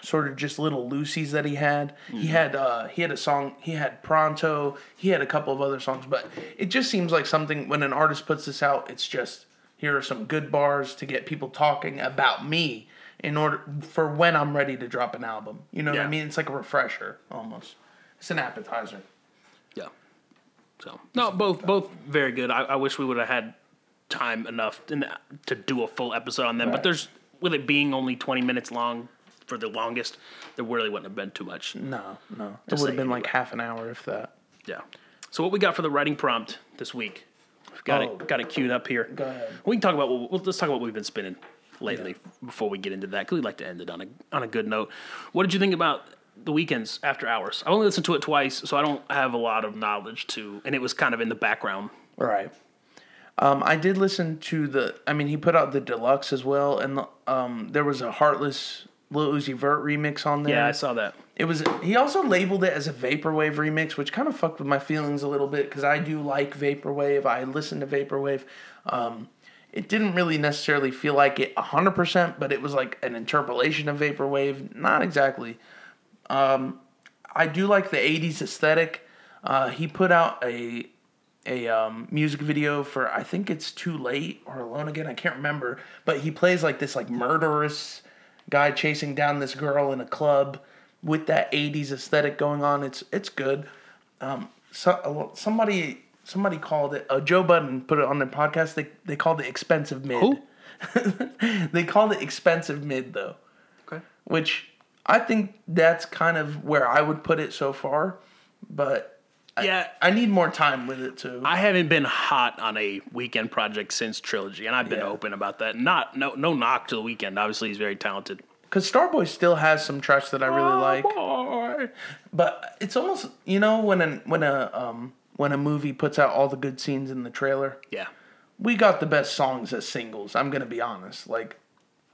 sort of just little Lucy's that he had? He had uh, he had a song. He had Pronto. He had a couple of other songs, but it just seems like something when an artist puts this out, it's just here are some good bars to get people talking about me in order for when I'm ready to drop an album. You know what I mean? It's like a refresher almost. It's an appetizer. Yeah. So no, both both very good. I, I wish we would have had time enough the, to do a full episode on them. But there's with it being only 20 minutes long for the longest, there really wouldn't have been too much. No, no. It would have been like half an hour if that. Yeah. So what we got for the writing prompt this week? We've got Oh. it got it queued up here. Go ahead. We can talk about what, well, let's talk about what we've been spinning lately before we get into that. Cause we like to end it on a on a good note. What did you think about the Weeknd's after hours? I only listened to it twice, so I don't have a lot of knowledge to, and it was kind of in the background. Right. Um, I did listen to the. I mean, he put out the deluxe as well, and the, um, there was a Heartless Lil Uzi Vert remix on there. Yeah, I saw that. It was. He also labeled it as a vaporwave remix, which kind of fucked with my feelings a little bit because I do like vaporwave. I listen to vaporwave. Um, it didn't really necessarily feel like it hundred percent, but it was like an interpolation of vaporwave. Not exactly. Um, I do like the '80s aesthetic. Uh, he put out a a um, music video for I think it's Too Late or Alone Again. I can't remember, but he plays like this like murderous guy chasing down this girl in a club with that '80s aesthetic going on. It's it's good. Um, so somebody somebody called it. Uh, Joe Budden put it on their podcast. They they called it expensive mid. Who? they called it expensive mid though Okay. which I think that's kind of where I would put it so far. But Yeah, I need more time with it too. I haven't been hot on a Weeknd project since Trilogy, and I've been Yeah. open about that. Not no no knock to the Weeknd. Obviously, he's very talented. Because Starboy still has some tracks that I really like. But it's almost you know when a when a um when a movie puts out all the good scenes in the trailer, Yeah. we got the best songs as singles. I'm gonna be honest. Like,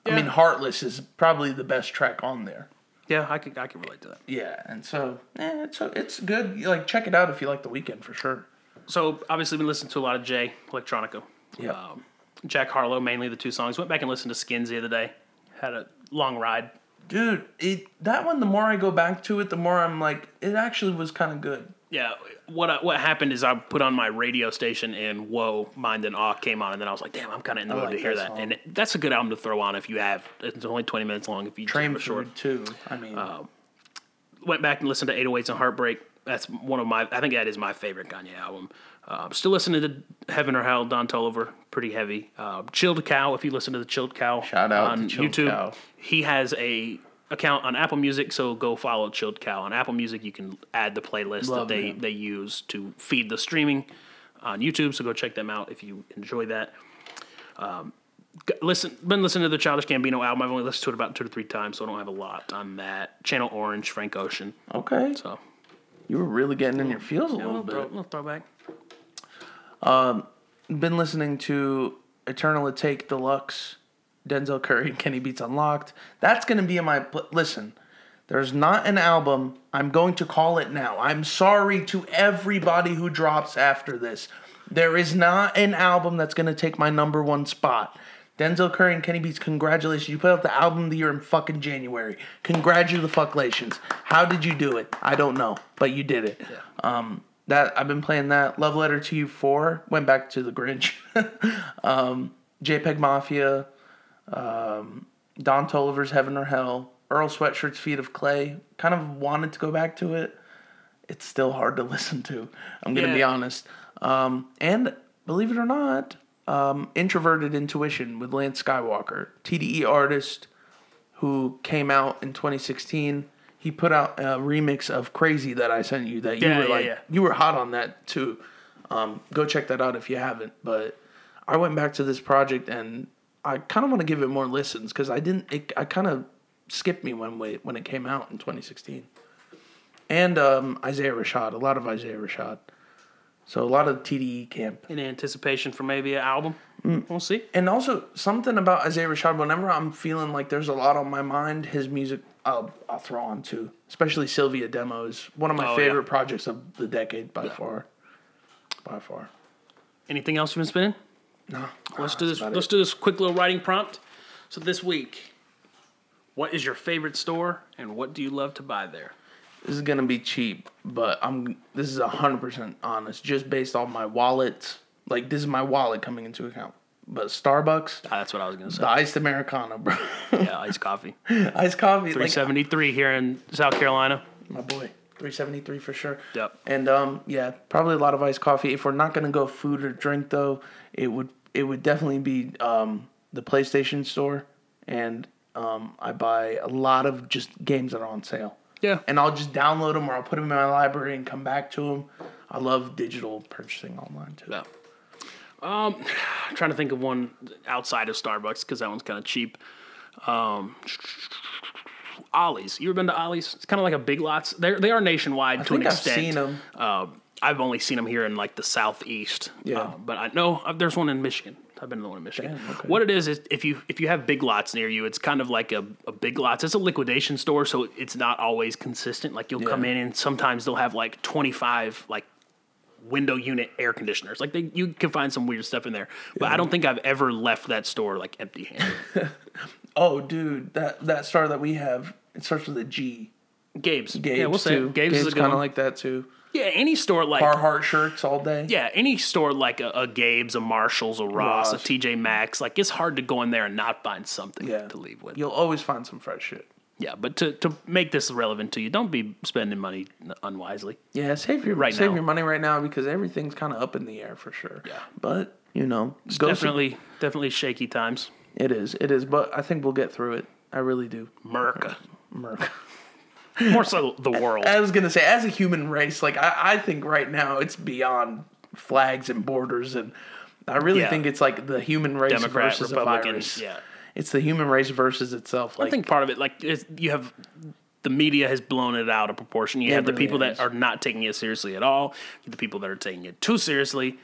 I mean, Heartless is probably the best track on there. Yeah, I can I can relate to that. Yeah, and so eh, it's it's good. Like, check it out if you like the Weeknd for sure. So obviously, we listened to a lot of Jay Electronica. Yeah. Um, Jack Harlow, mainly the two songs. Went back and listened to Skins the other day. Had a long ride. Dude, it that one. The more I go back to it, the more I'm like, it actually was kind of good. Yeah, what I, what happened is I put on my radio station and Whoa, Mind and Awe came on, and then I was like, damn, I'm kind of in the I mood like to hear that. And it, that's a good album to throw on if you have. It's only 20 minutes long if you Train it short. too. I mean, went back and listened to 808s and Heartbreak. That's one of my, I think that is my favorite Kanye album. Uh, still listening to Heaven or Hell, Don Toliver, pretty heavy. Uh, Chilled Cow, if you listen to the Chilled Cow Shout out on to YouTube, Cow. he has a account on Apple Music, so go follow Chilled Cow on Apple Music. You can add the playlist Love that they him. they use to feed the streaming on YouTube. So go check them out if you enjoy that. Um, listen, been listening to the Childish Gambino album. I've only listened to it about two to three times, so I don't have a lot on that. Channel Orange, Frank Ocean. okay, So you were really getting in your feels a yeah, little little, throw, bit. little throwback. Um, Been listening to Eternal Atake Deluxe, Denzel Curry, and Kenny Beats Unlocked. That's gonna be in my pl- listen. There's not an album. I'm going to call it now. I'm sorry to everybody who drops after this. There is not an album that's going to take my number one spot. Denzel Curry and Kenny Beats, congratulations. You put out the album of the year in fucking January. Congratulations. How did you do it? I don't know, but you did it. Um, that I've been playing that. Love Letter to You 4. Went back to the Grinch. um, JPEG Mafia. Um, Don Toliver's Heaven or Hell. Earl Sweatshirt's Feet of Clay. Kind of wanted to go back to it. It's still hard to listen to. I'm going to be honest. Um, and believe it or not, um, Introverted Intuition with Lance Skiiiwalker, TDE artist who came out in 2016. He put out a remix of Crazy that I sent you that you Yeah, were yeah, like yeah. you were hot on that too. Um, go check that out if you haven't. But I went back to this project and I kind of want to give it more listens because I didn't. It, I kind of skipped me when we, when it came out in 2016. And um, Isaiah Rashad, a lot of Isaiah Rashad. So a lot of TDE camp. In anticipation for maybe an album. Mm. We'll see. And also something about Isaiah Rashad. Whenever I'm feeling like there's a lot on my mind, his music I'll I'll throw on too. Especially Cilvia demos, one of my Oh, favorite yeah. projects of the decade by far. By far. Anything else you've been spinning? No. Let's do this. Let's it. do this quick little writing prompt. So this week, what is your favorite store and what do you love to buy there? This is gonna be cheap, but I'm. This is hundred percent honest, just based off my wallet. Like this is my wallet coming into account. But Starbucks, Ah, that's what I was gonna say. the iced americano, bro. yeah, iced coffee. iced coffee, Three like here in South Carolina. my boy. 373 for sure. Yep. And um yeah, probably a lot of iced coffee. If we're not gonna go food or drink though, it would it would definitely be um the PlayStation store and um, I buy a lot of just games that are on sale. Yeah. And I'll just download them or I'll put them in my library and come back to them. I love digital purchasing online too. Yeah. Um, trying to think of one outside of Starbucks because that one's kind of cheap. Um, Ollie's. You ever been to Ollie's? It's kind of like a Big Lots. They they are nationwide I to an think I've extent. seen them. Uh, I've only seen them here in like the southeast. Yeah. Uh, but I know uh, there's one in Michigan. I've been to the one in Michigan. Damn, okay. What it is is if you if you have Big Lots near you, it's kind of like a, a Big Lots. It's a liquidation store, so it's not always consistent. Like you'll come in and sometimes they'll have like 25 like window unit air conditioners. Like they, you can find some weird stuff in there. But I don't think I've ever left that store like empty handed. Oh, dude, that that star that we have it starts with a G. Gabe's. Gabe's yeah, we'll say it. Gabe's, is kind of like that too. Yeah, any store like Carhartt shirts all day. yeah, any store like a, a Gabe's, a Marshalls, a Ross, Ross. a TJ Maxx, like it's hard to go in there and not find something Yeah. to leave with. You'll always find some fresh shit. Yeah, but to, to make this relevant to you, don't be spending money unwisely. Yeah, save your Right save now. your money right now because everything's kind of up in the air for sure. Yeah. but you know, go definitely, definitely shaky times. It is. It is. But I think we'll get through it. I really do. Merca, Merc. more so the world. I was gonna say, as a human race, like I, I think right now it's beyond flags and borders, and I really Yeah. think it's like the human race Democrat, versus a Republicans, virus. yeah. It's the human race versus itself. Like I think part of it, like is you have the media has blown it out of proportion. You have the really people has. that are not taking it seriously at all. The people that are taking it too seriously,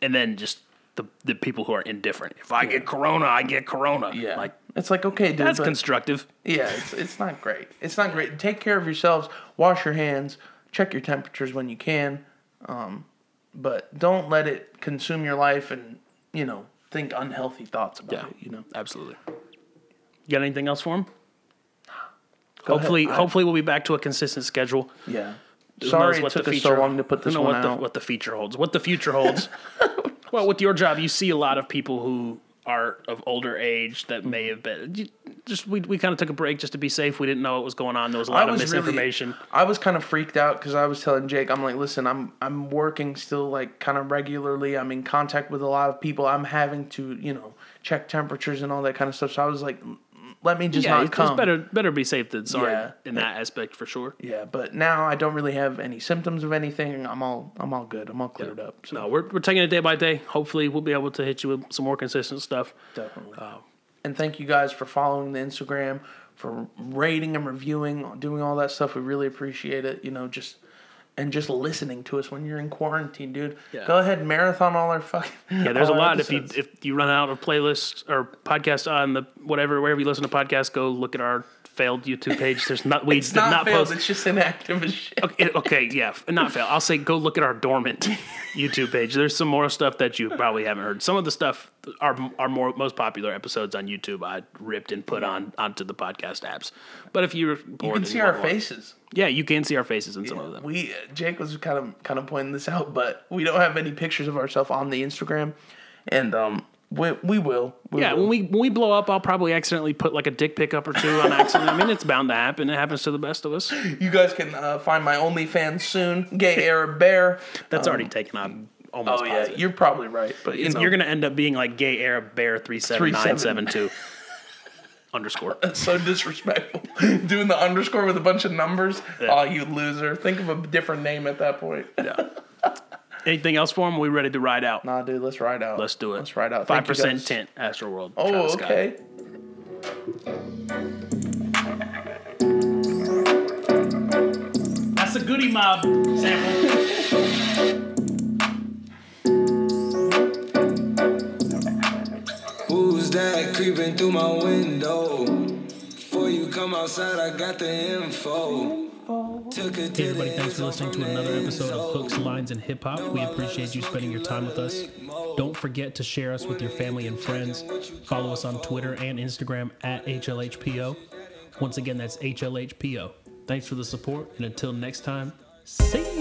and then just the the people who are indifferent. If I get corona, I get corona. yeah, like it's like okay, dude. that's but- constructive. Yeah, it's it's not great. It's not great. Take care of yourselves. Wash your hands. Check your temperatures when you can. Um, but don't let it consume your life and you know think unhealthy thoughts about Yeah. it. You know. Absolutely. You got anything else for him? Go hopefully, ahead. I- hopefully we'll be back to a consistent schedule. Yeah. Sorry it what took the us so long to put this one what the, out. what the future holds. What the future holds. well, with your job, you see a lot of people who are of older age that may have been. Just we, we kind of took a break just to be safe. We didn't know what was going on. There was a lot of misinformation. Really, I was kind of freaked out because I was telling Jake, I'm like, listen, I'm I'm working still like kind of regularly. I'm in contact with a lot of people. I'm having to you know check temperatures and all that kind of stuff. So I was like, "Mm, let me just yeah, not it's, come. it's better better be safe than sorry Yeah. in uh, that aspect for sure. Yeah, but now I don't really have any symptoms of anything. I'm all I'm all good. I'm all cleared up. So No, we're, we're taking it day by day. Hopefully, we'll be able to hit you with some more consistent stuff. definitely. Uh, and thank you guys for following the Instagram, for rating and reviewing, doing all that stuff. We really appreciate it. You know, just and just listening to us when you're in quarantine, dude. Yeah. Go ahead marathon all our fucking. Yeah, there's a all our lot. If you if you run out of playlists or podcasts on the whatever wherever you listen to podcasts, go look at our failed YouTube page. There's not we it's did not, not, failed. post. It's just inactive as shit. Okay, okay, yeah, not fail. I'll say go look at our dormant YouTube page. There's some more stuff that you probably haven't heard. Some of the stuff our our more most popular episodes on YouTube I ripped and put on onto the podcast apps. But if you're bored, You can see you our want more- faces. Yeah, you can see our faces in some of them. We Jake was kind of kind of pointing this out, but we don't have any pictures of ourselves on the Instagram, and um, we we will. We Yeah, will. when we when we blow up, I'll probably accidentally put like a dick pic up or two on accident. I mean, it's bound to happen. It happens to the best of us. You guys can uh, find my OnlyFans soon. Gay Arab Bear. That's already taken on almost. Oh yeah, you're probably right, but you you're gonna end up being like gay Arab bear three seven nine seven two underscore. That's so disrespectful. Doing the underscore with a bunch of numbers. Oh, you loser! Think of a different name at that point. Yeah. Anything else for him? We ready to ride out? Nah, dude, let's ride out. Let's do it. Let's ride out. Five percent guys. tint. Astro World. Oh, Travis Scott. okay. That's a Goodie Mob sample. That creeping through my window? Before you come outside, I got the info. Hey everybody, thanks for listening to another episode of Hooks, Lines, and Hip Hop. We appreciate you spending your time with us. Don't forget to share us with your family and friends. Follow us on Twitter and Instagram at HLHPO. Once again, that's HLHPO. Thanks for the support, and until next time, see ya.